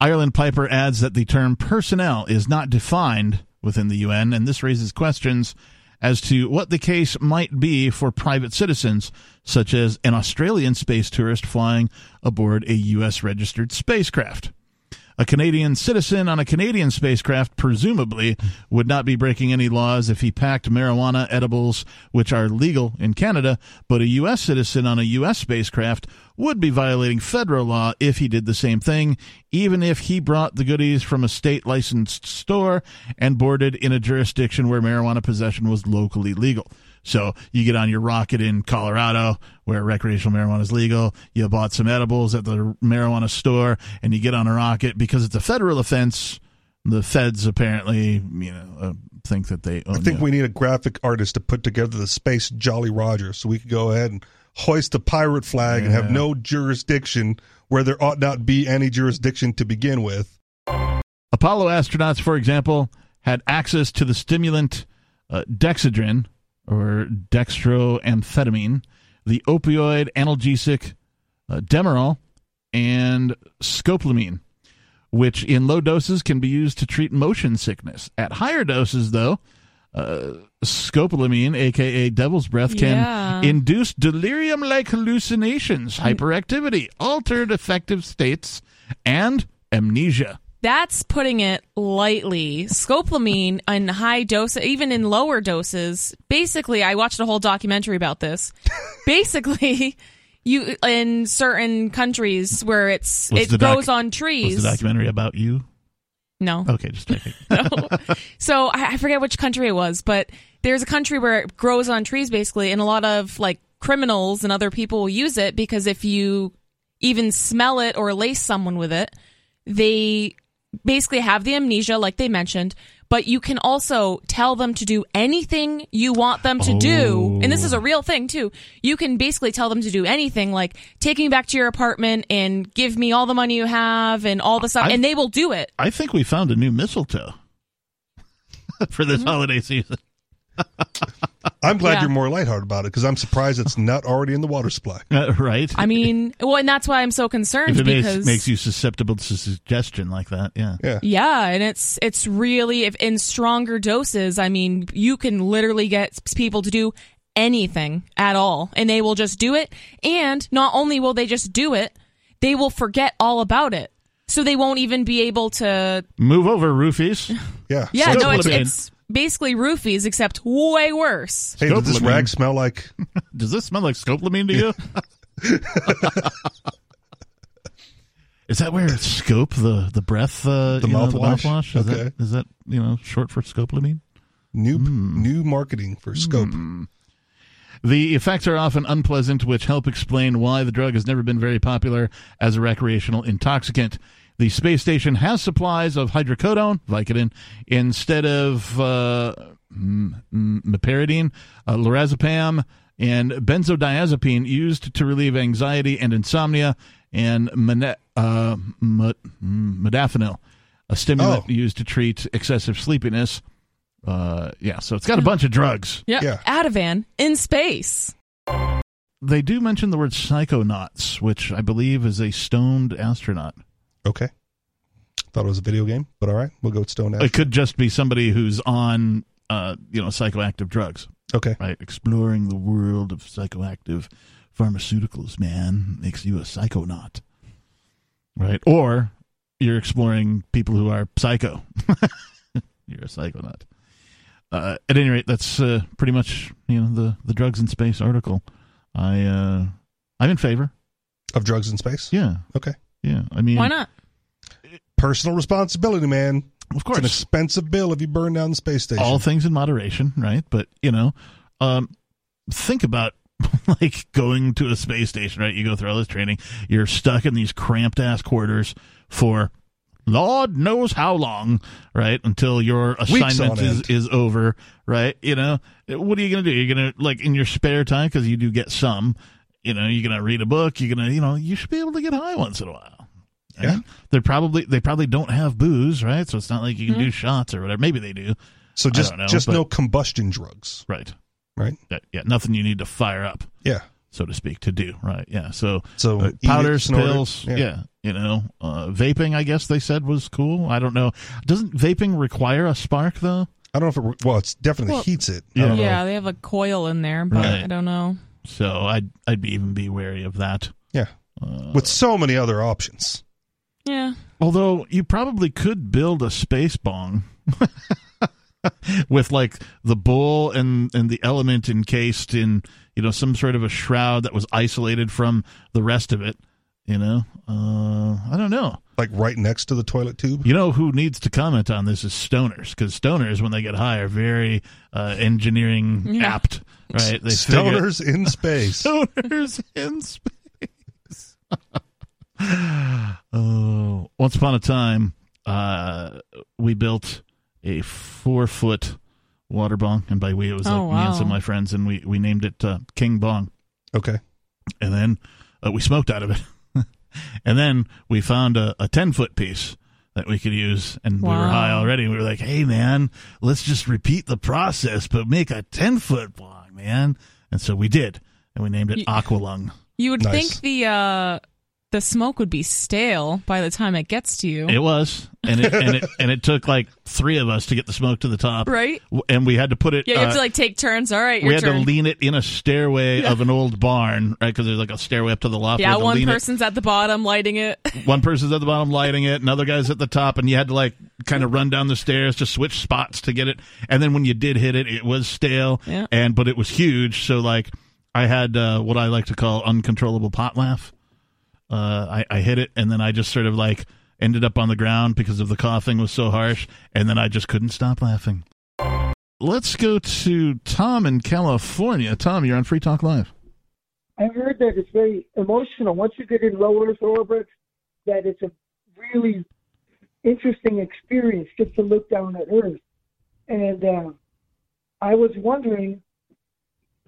Ireland Piper adds that the term personnel is not defined within the UN, and this raises questions as to what the case might be for private citizens, such as an Australian space tourist flying aboard a U.S. registered spacecraft. A Canadian citizen on a Canadian spacecraft presumably would not be breaking any laws if he packed marijuana edibles, which are legal in Canada, but a U.S. citizen on a U.S. spacecraft would be violating federal law if he did the same thing, even if he brought the goodies from a state licensed store and boarded in a jurisdiction where marijuana possession was locally legal. So you get on your rocket in Colorado where recreational marijuana is legal. You bought some edibles at the marijuana store and you get on a rocket because it's a federal offense. The feds apparently, you know, uh, think that they own I think you. we need a graphic artist to put together the space Jolly Roger so we could go ahead and hoist a pirate flag and have no jurisdiction where there ought not be any jurisdiction to begin with. Apollo astronauts, for example, had access to the stimulant uh, dexedrine or dextroamphetamine, the opioid analgesic uh, Demerol, and scopolamine, which in low doses can be used to treat motion sickness. At higher doses, though, uh, scopolamine, aka devil's breath, can Yeah. induce delirium like hallucinations, hyperactivity, altered affective states, and amnesia. That's putting it lightly. Scopolamine in high dose, even in lower doses, basically, I watched a whole documentary about this. <laughs> basically, you in certain countries where it's Was it doc- grows on Was trees. the documentary about you? No. Okay, just checking. <laughs> no. So I, I forget which country it was, but there's a country where it grows on trees basically, and a lot of like criminals and other people will use it because if you even smell it or lace someone with it, they basically have the amnesia, like they mentioned. But you can also tell them to do anything you want them to do. And this is a real thing too. You can basically tell them to do anything like take me back to your apartment and give me all the money you have and all the stuff. I've- and they will do it. I think we found a new mistletoe <laughs> for this Mm-hmm. holiday season. <laughs> I'm glad Yeah. you're more lighthearted about it because I'm surprised it's not already in the water supply. <laughs> Uh, right? I mean, well, and that's why I'm so concerned if it makes, because makes you susceptible to suggestion like that, yeah. Yeah. yeah, and it's it's really if in stronger doses. I mean, you can literally get people to do anything at all, and they will just do it. And not only will they just do it, they will forget all about it, so they won't even be able to. Move over, roofies. <laughs> Yeah. Yeah, So- no, it's, it's basically roofies, except way worse. Hey, does this rag smell like? <laughs> Does this smell like scopolamine to you? <laughs> Is that where scope the the breath uh, The you know, the mouthwash? mouthwash? Is Okay. that is that you know short for scopolamine? New Hmm. new marketing for scope. The effects are often unpleasant, which help explain why the drug has never been very popular as a recreational intoxicant. The space station has supplies of hydrocodone, Vicodin, instead of uh, meperidine, uh, lorazepam, and benzodiazepine used to relieve anxiety and insomnia, and mone- uh, mod- modafinil, a stimulant Oh. used to treat excessive sleepiness. Uh, yeah, so it's got a bunch of drugs. Yeah, Yeah. Ativan in space. They do mention the word psychonauts, which I believe is a stoned astronaut. Okay. Thought it was a video game, but all right, we'll go with Stone Ash. It could just be somebody who's on, uh, you know, psychoactive drugs, Okay. right? Exploring the world of psychoactive pharmaceuticals, man, makes you a psychonaut, right? Or you're exploring people who are psycho. <laughs> you're a psychonaut. Uh, at any rate, that's uh, pretty much you know the the drugs in space article. I uh, I'm in favor. Of drugs in space. Yeah, Okay. yeah. I mean, Why not? Personal responsibility, man. Of course, It's an expensive bill if you burn down the space station. all things in moderation, right? But you know, um, think about <laughs> like going to a space station, right? You go through all this training, you're stuck in these cramped ass quarters for Lord knows how long, right? Until your assignment is, end. is over, right? You know, what are you gonna do? You're gonna like in your spare time because you do get some. You know, you're gonna read a book. You're gonna, you know, you should be able to get high once in a while. Yeah. Right? They're probably they probably don't have booze, right? So it's not like you can Mm-hmm. do shots or whatever. Maybe they do. so just know, just but- no combustion drugs, Right. right? Yeah, yeah, nothing you need to fire up, Yeah. so to speak, to do. Right. Yeah. So, So uh, powders, it. pills. Yeah. Yeah. You know, uh, vaping. I guess they said was cool. I don't know. Doesn't vaping require a spark though? I don't know if it well, it's definitely Well, heats it. Yeah. Yeah, they have a coil in there, but Right. I don't know. So I'd I'd be even be wary of that. Yeah. Uh, With so many other options. Yeah. Although you probably could build a space bong <laughs> with like the bowl and and the element encased in you know some sort of a shroud that was isolated from the rest of it. You know, uh, I don't know. Like right next to the toilet tube. You know who needs to comment on this is stoners because stoners when they get high are very uh, engineering Yeah. apt, right? They <laughs> figure- <laughs> Stoners in space. stoners in space. Oh, once upon a time, uh, we built a four foot water bong, and by we it was like Oh, me and some of my friends, and we we named it uh, King Bong, Okay. and then uh, we smoked out of it, <laughs> and then we found a, a ten foot piece. That we could use, and we were high already. We were like, "Hey, man, let's just repeat the process, but make a ten foot bong, man." And so we did, and we named it You- Aqualung. You would Nice. think the uh the smoke would be stale by the time it gets to you. It was, and it and it <laughs> and it took like three of us to get the smoke to the top, right? And we had to put it. Yeah, you have uh, to like take turns. All right, your we had turn. to lean it in a stairway Yeah. of an old barn, right? Because there's like a stairway up to the loft. Yeah, one lean it. person's at the bottom lighting it. <laughs> One person's at the bottom lighting it, another guy's at the top, and you had to like kind of run down the stairs to switch spots to get it. And then when you did hit it, it was stale, Yeah. and but it was huge. So like, I had uh, what I like to call uncontrollable pot laugh. Uh, I, I hit it, and then I just sort of like ended up on the ground because of the coughing was so harsh, and then I just couldn't stop laughing. Let's go to Tom in California. Tom, you're on Free Talk Live. I heard that it's very emotional. Once you get in low Earth orbit, that it's a really interesting experience just to look down at Earth. And uh, I was wondering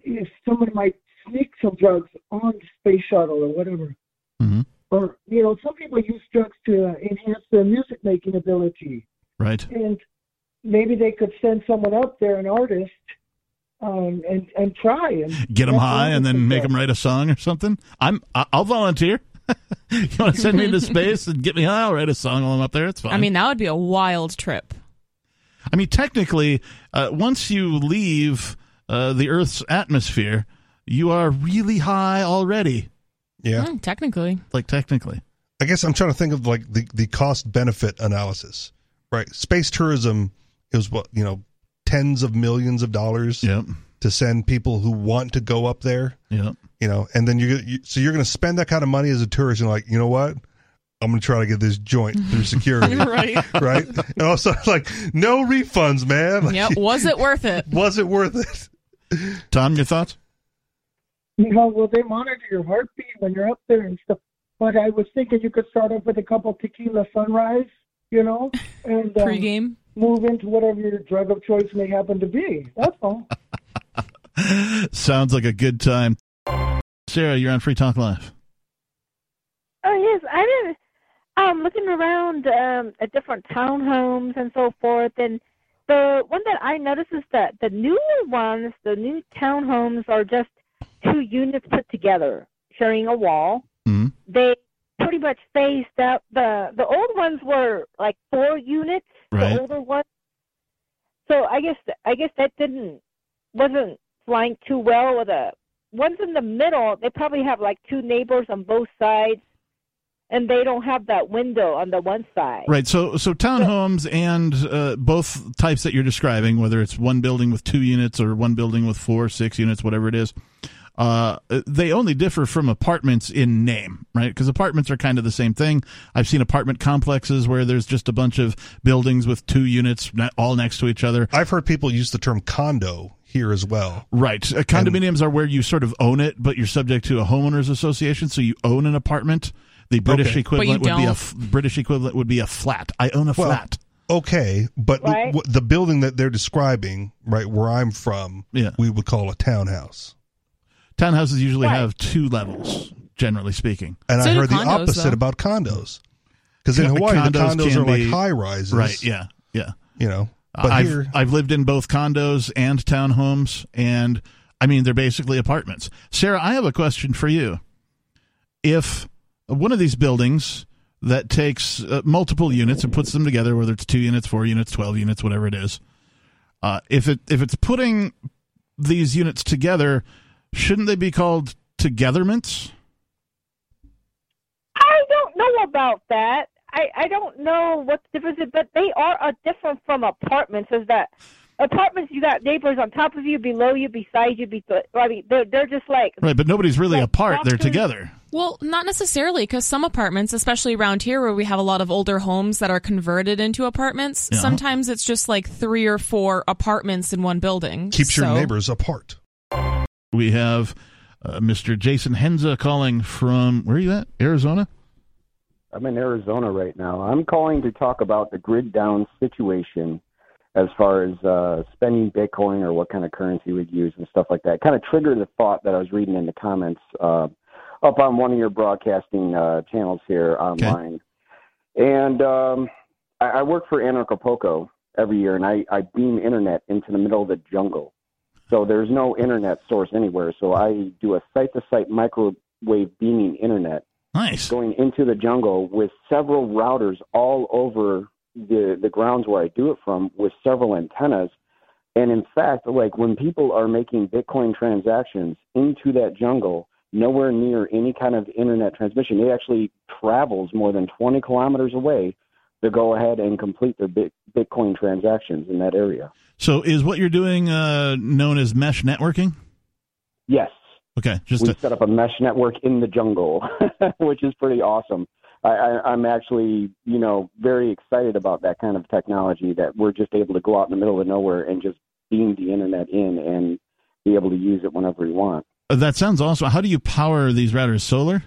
if someone might sneak some drugs on the space shuttle or whatever. Or, you know, some people use drugs to uh, enhance their music making ability. Right. And maybe they could send someone up there, an artist, um, and and try and Get them high and then make them. them write a song or something. I'm. I- I'll volunteer. <laughs> you want to send me into space and get me high? I'll write a song while I'm up there. It's fine. I mean, that would be a wild trip. I mean, technically, uh, once you leave uh, the Earth's atmosphere, you are really high already. Yeah. Hmm, technically. Like technically. I guess I'm trying to think of like the, the cost benefit analysis, right? Space tourism is what, you know, tens of millions of dollars Yep. to send people who want to go up there, Yep. you know, and then you're, you, so you're going to spend that kind of money as a tourist and like, you know what? I'm going to try to get this joint through <laughs> security. <laughs> right. right? And also, <laughs> like, no refunds, man. Like, Yep. Was it worth it? Was it worth it? Tom, your thoughts? You know, will they monitor your heartbeat when you're up there and stuff? But I was thinking you could start off with a couple tequila sunrise, you know, <laughs> and um, Pre-game. move into whatever your drug of choice may happen to be. That's all. <laughs> Sounds like a good time. Sarah, you're on Free Talk Live. Oh yes, I did. Um, looking around um, at different townhomes and so forth, and the one that I noticed is that the newer ones, the new townhomes, are just two units put together, sharing a wall. Mhm. They pretty much phased out. the The old ones were like four units. Right. The older ones. So I guess I guess that didn't wasn't flying too well with the ones in the middle. They probably have like two neighbors on both sides and they don't have that window on the one side. Right. So, so townhomes and uh, both types that you're describing, whether it's one building with two units or one building with four, six units, whatever it is, uh, they only differ from apartments in name, right? Because apartments are kind of the same thing. I've seen apartment complexes where there's just a bunch of buildings with two units all next to each other. I've heard people use the term condo here as well. Right. Uh, condominiums are where you sort of own it, but you're subject to a homeowners association, so you own an apartment. The British Okay. equivalent would be a British equivalent would be a flat. I own a Well, flat. Okay, but Right. w- the building that they're describing, right where I'm from, Yeah. we would call a townhouse. Townhouses usually Right. have two levels, generally speaking. And So I do heard the opposite though. about condos. Because in Con- Hawaii, the condos condos can are like high rises. Right. Yeah. Yeah. You know, but I've here, I've lived in both condos and townhomes, and I mean they're basically apartments. Sarah, I have a question for you. If one of these buildings that takes uh, multiple units and puts them together, whether it's two units, four units, twelve units, whatever it is, uh, if it if it's putting these units together, shouldn't they be called togetherments? I don't know about that. I, I don't know what the difference is, but they are uh, different from apartments. Is that apartments you got neighbors on top of you, below you, beside you, be I mean they're they're just like Right, but nobody's really Like apart; they're together. Well, not necessarily, because some apartments, especially around here where we have a lot of older homes that are converted into apartments, Yeah. sometimes it's just like three or four apartments in one building. keeps your neighbors apart. We have uh, Mr. Jason Henza calling from where are you at? Arizona. I'm in Arizona right now. I'm calling to talk about the grid down situation as far as uh, spending Bitcoin or what kind of currency we'd use and stuff like that. Kind of triggered the thought that I was reading in the comments uh, up on one of your broadcasting uh, channels here online. And um, I, I work for Anarchapulco every year, and I, I beam internet into the middle of the jungle. So there's no internet source anywhere. So I do a site to site microwave beaming internet Nice. going into the jungle with several routers all over the the grounds where I do it from with several antennas. And in fact, like when people are making Bitcoin transactions into that jungle, nowhere near any kind of internet transmission, it actually travels more than 20 kilometers away to go ahead and complete their Bitcoin transactions in that area. So, is what you're doing uh, known as mesh networking? Yes. Okay, just we a, set up a mesh network in the jungle, <laughs> which is pretty awesome. I, I, I'm actually, you know, very excited about that kind of technology that we're just able to go out in the middle of nowhere and just beam the internet in and be able to use it whenever we want. that sounds awesome. How do you power these routers? Solar?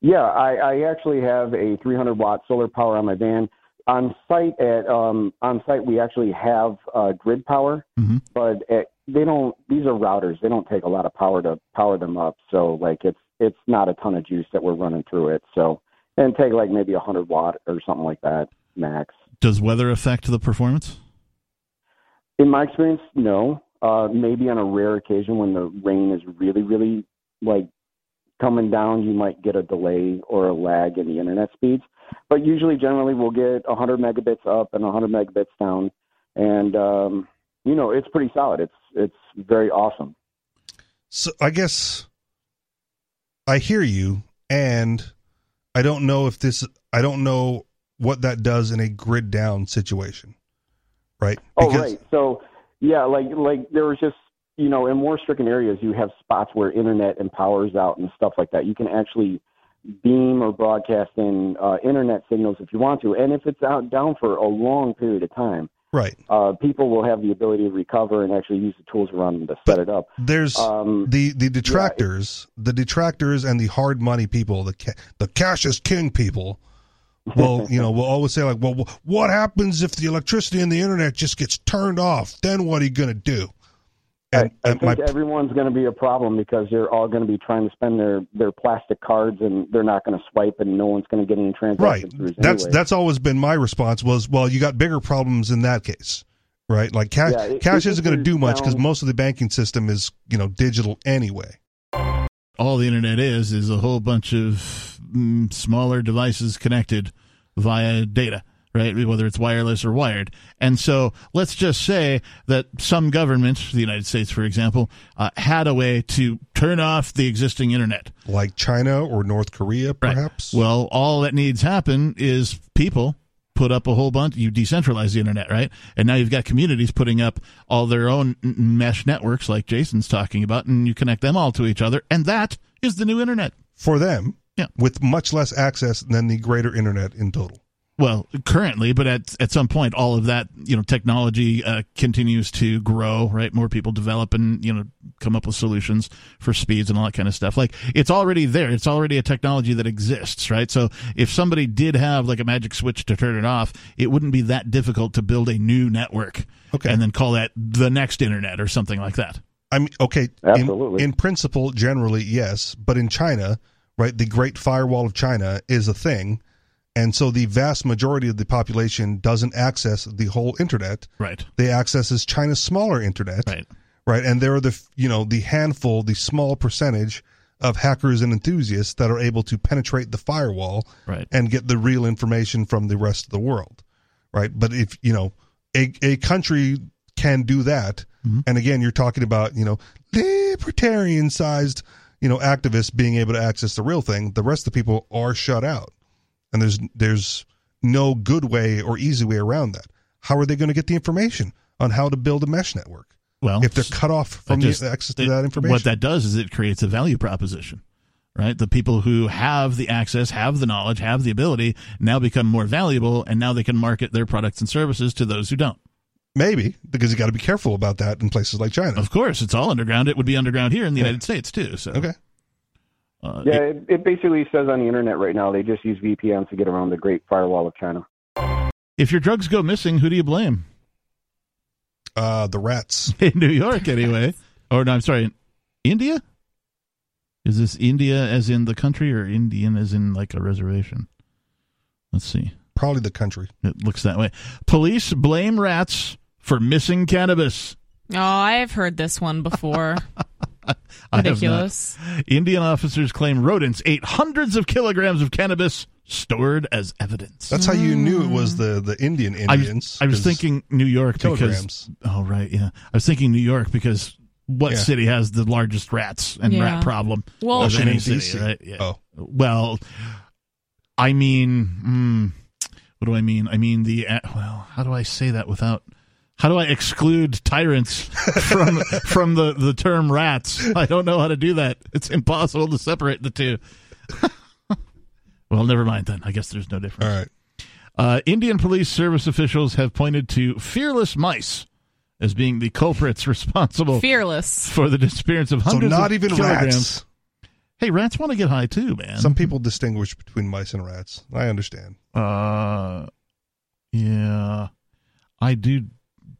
Yeah, I, I actually have a 300 watt solar power on my van. On site at um, on site we actually have uh, grid power, Mhm. but it, they don't. These are routers. They don't take a lot of power to power them up. So like it's it's not a ton of juice that we're running through it. So and take like maybe a 100 watt or something like that max. Does weather affect the performance? In my experience, no. Uh, maybe on a rare occasion when the rain is really, really like coming down, you might get a delay or a lag in the internet speeds. But usually, generally, we'll get 100 megabits up and 100 megabits down, and um, you know it's pretty solid. It's it's very awesome. So I guess I hear you, and I don't know if this. I don't know what that does in a grid down situation, right? Oh, right. So, yeah, like like there was just you know in more stricken areas, you have spots where internet and power's out and stuff like that. You can actually beam or broadcast in uh, internet signals if you want to, and if it's out down for a long period of time, Right. uh, people will have the ability to recover and actually use the tools around them to set it up. There's Um, the the detractors, the detractors, and the hard money people, the ca- the cash is king people. <laughs> Well, you know, will always say like, well, what happens if the electricity and the internet just gets turned off? Then what are you gonna do? And, I and think my everyone's going to be a problem because they're all going to be trying to spend their, their plastic cards and they're not going to swipe and no one's going to get any right, transactions through that's anyway. that's always been my response was, well, you got bigger problems in that case, right? Like cash Yeah, it- cash it isn't going to do much because most of the banking system is you know digital anyway. all the internet is is a whole bunch of mm, smaller devices connected via data right whether it's wireless or wired and so let's just say that some government the united states for example uh, had a way to turn off the existing internet Like China or North Korea, perhaps. well all that needs happen is people put up a whole bunch you decentralize the internet right and now you've got communities putting up all their own mesh networks like jason's talking about and you connect them all to each other and that is the new internet for them, Yeah. with much less access than the greater internet in total. Well currently but at at some point all of that you know technology uh, continues to grow right? More people develop and you know come up with solutions for speeds and all that kind of stuff. Like it's already there. It's already a technology that exists right? So if somebody did have like a magic switch to turn it off it wouldn't be that difficult to build a new network Okay. and then call that the next internet or something like that. I mean, okay, in, Absolutely. in principle, generally, yes, but in China, right, the Great Firewall of China is a thing, and so the vast majority of the population doesn't access the whole internet. right. They accesses China's smaller internet, right. Right, and there are the you know the handful, the small percentage of hackers and enthusiasts that are able to penetrate the firewall right. and get the real information from the rest of the world, right? But if you know a a country can do that, mm-hmm. and again, you're talking about you know libertarian sized you know activists being able to access the real thing. The rest of the people are shut out, and there's there's no good way or easy way around that. How are they going to get the information on how to build a mesh network well if they're cut off from just- the access to it- that information? What that does is it creates a value proposition, right? The people who have the access, have the knowledge, have the ability now become more valuable, and now they can market their products and services to those who don't. Maybe because you got to be careful about that in places like China. Of course, it's all underground. It would be underground here in the Yeah. United States too. So Okay. Uh, Yeah, it- it, it basically says on the internet right now they just use VPNs to get around the Great Firewall of China. if your drugs go missing, who do you blame? Uh, the rats. <laughs> In New York, anyway. <laughs> or no, I'm sorry, in India. Is this India as in the country, or Indian as in like a reservation? Let's see. Probably the country. It looks that way. Police blame rats for missing cannabis. Oh, I've heard this one before. <laughs> <laughs> I. Ridiculous. Indian officers claim rodents ate hundreds of kilograms of cannabis stored as evidence. That's how you knew it was the the Indian I Indians. was, I was thinking New York because. Oh, right. Yeah. I was thinking New York because what Yeah. city has the largest rats and Yeah. rat problem? Well- of any city, right? Yeah. Oh. Well, I mean, hmm, what do I mean? I mean the uh, well. How do I say that without How do I exclude tyrants from from the, the term rats? I don't know how to do that. It's impossible to separate the two. <laughs> well, never mind then. I guess there's no difference. All right. Uh, Indian police service officials have pointed to fearless mice as being the culprits <laughs> responsible Fearless. for the disappearance of hundreds. So not of even kilograms. rats. Hey, rats want to get high too, man. Some people distinguish between mice and rats. I understand. Uh, yeah, I do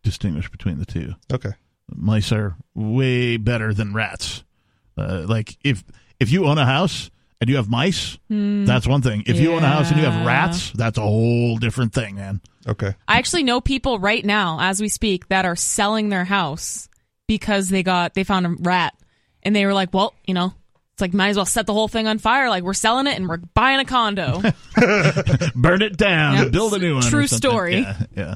distinguish between the two. Okay. Mice are way better than rats. Uh, like if if you own a house and you have mice, Hmm. that's one thing. If you own a house and you have rats, that's a whole different thing, man. Okay. I actually know people right now, as we speak, that are selling their house because they got they found a rat, and they were like, "Well, you know, it's like might as well set the whole thing on fire. Like we're selling it and we're buying a condo." <laughs> Burn it down, Yep. build a new one. True something. story. Yeah, yeah.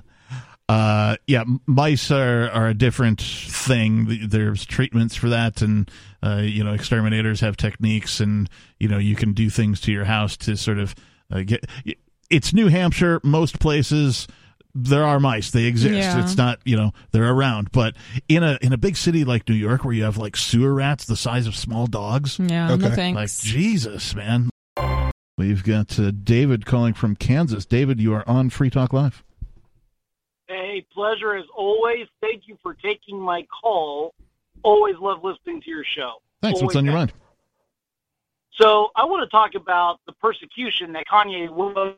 Uh, yeah, mice are, are a different thing. There's treatments for that, and uh, you know, exterminators have techniques, and you know, you can do things to your house to sort of uh, get. It's New Hampshire. Most places there are mice. They exist. Yeah. It's not you know they're around, but in a in a big city like New York, where you have like sewer rats the size of small dogs. yeah, no thanks. Like Jesus, man. We've got uh, David calling from Kansas. David, you are on Free Talk Live. Hey, pleasure as always. Thank you for taking my call. Always love listening to your show. Thanks. What's on your mind? So I want to talk about the persecution that Kanye was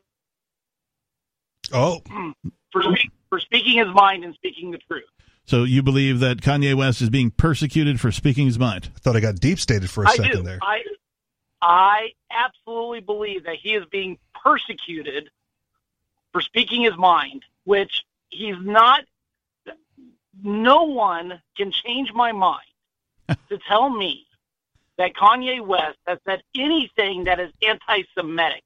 Oh, <clears throat> for for speaking his mind and speaking the truth. So you believe that Kanye West is being persecuted for speaking his mind? I thought I got deep stated for a I second do. there. I I absolutely believe that he is being persecuted for speaking his mind, which he's not. No one can change my mind <laughs> to tell me that Kanye West has said anything that is anti-Semitic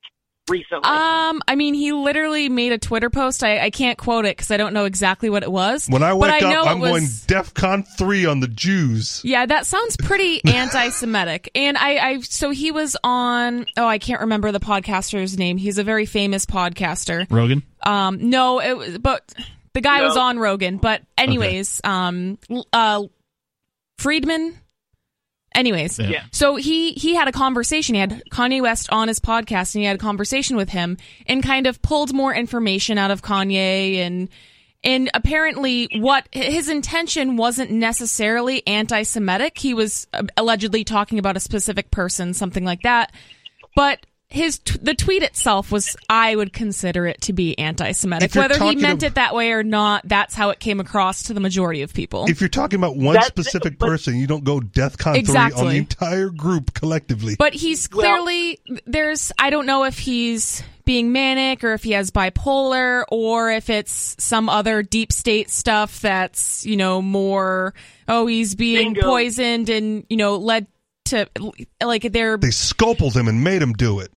recently. Um, I mean, he literally made a Twitter post. I, I can't quote it because I don't know exactly what it was. When I but wake I know up, I'm it was, going DEFCON 3 on the Jews. Yeah, that sounds pretty <laughs> anti-Semitic. And I, I, so he was on. Oh, I can't remember the podcaster's name. He's a very famous podcaster. Rogan? Um, no, it was, but the guy No. was on Rogan. But anyways, um, uh, Fridman. Anyways, Yeah. Yeah. so he he had a conversation. He had Kanye West on his podcast, and he had a conversation with him, and kind of pulled more information out of Kanye, and and apparently, what his intention wasn't necessarily anti-Semitic. He was uh, allegedly talking about a specific person, something like that. But his t- the tweet itself was, I would consider it to be anti-Semitic. Whether he meant ab- it that way or not, that's how it came across to the majority of people. If you're talking about one That's- specific but- person, you don't go DEFCON 3 on the entire group collectively. But he's Well- clearly there's I don't know if he's being manic or if he has bipolar or if it's some other deep state stuff that's, you know, more oh, he's being Bingo. poisoned and, you know, led to like they're they scalpeled him and made him do it.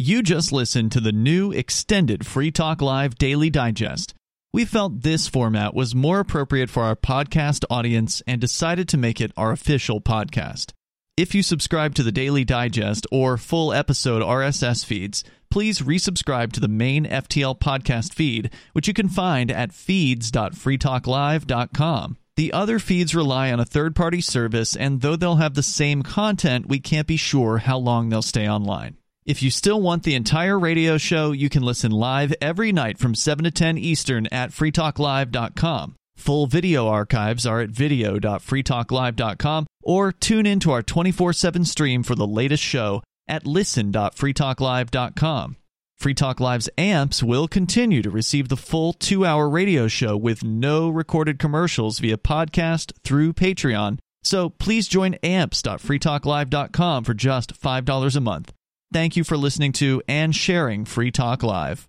You just listened to the new extended Free Talk Live Daily Digest. We felt this format was more appropriate for our podcast audience and decided to make it our official podcast. If you subscribe to the Daily Digest or full episode RSS feeds, please resubscribe to the main FTL podcast feed, which you can find at feeds.freetalklive.com. The other feeds rely on a third party service, and though they'll have the same content, we can't be sure how long they'll stay online. If you still want the entire radio show, you can listen live every night from 7 to 10 Eastern at freetalklive.com. Full video archives are at video.freetalklive.com or tune in to our 24 7 stream for the latest show at listen.freetalklive.com. Free Talk Live's amps will continue to receive the full two hour radio show with no recorded commercials via podcast through Patreon. So please join amps.freetalklive.com for just $5 a month. Thank you for listening to and sharing Free Talk Live.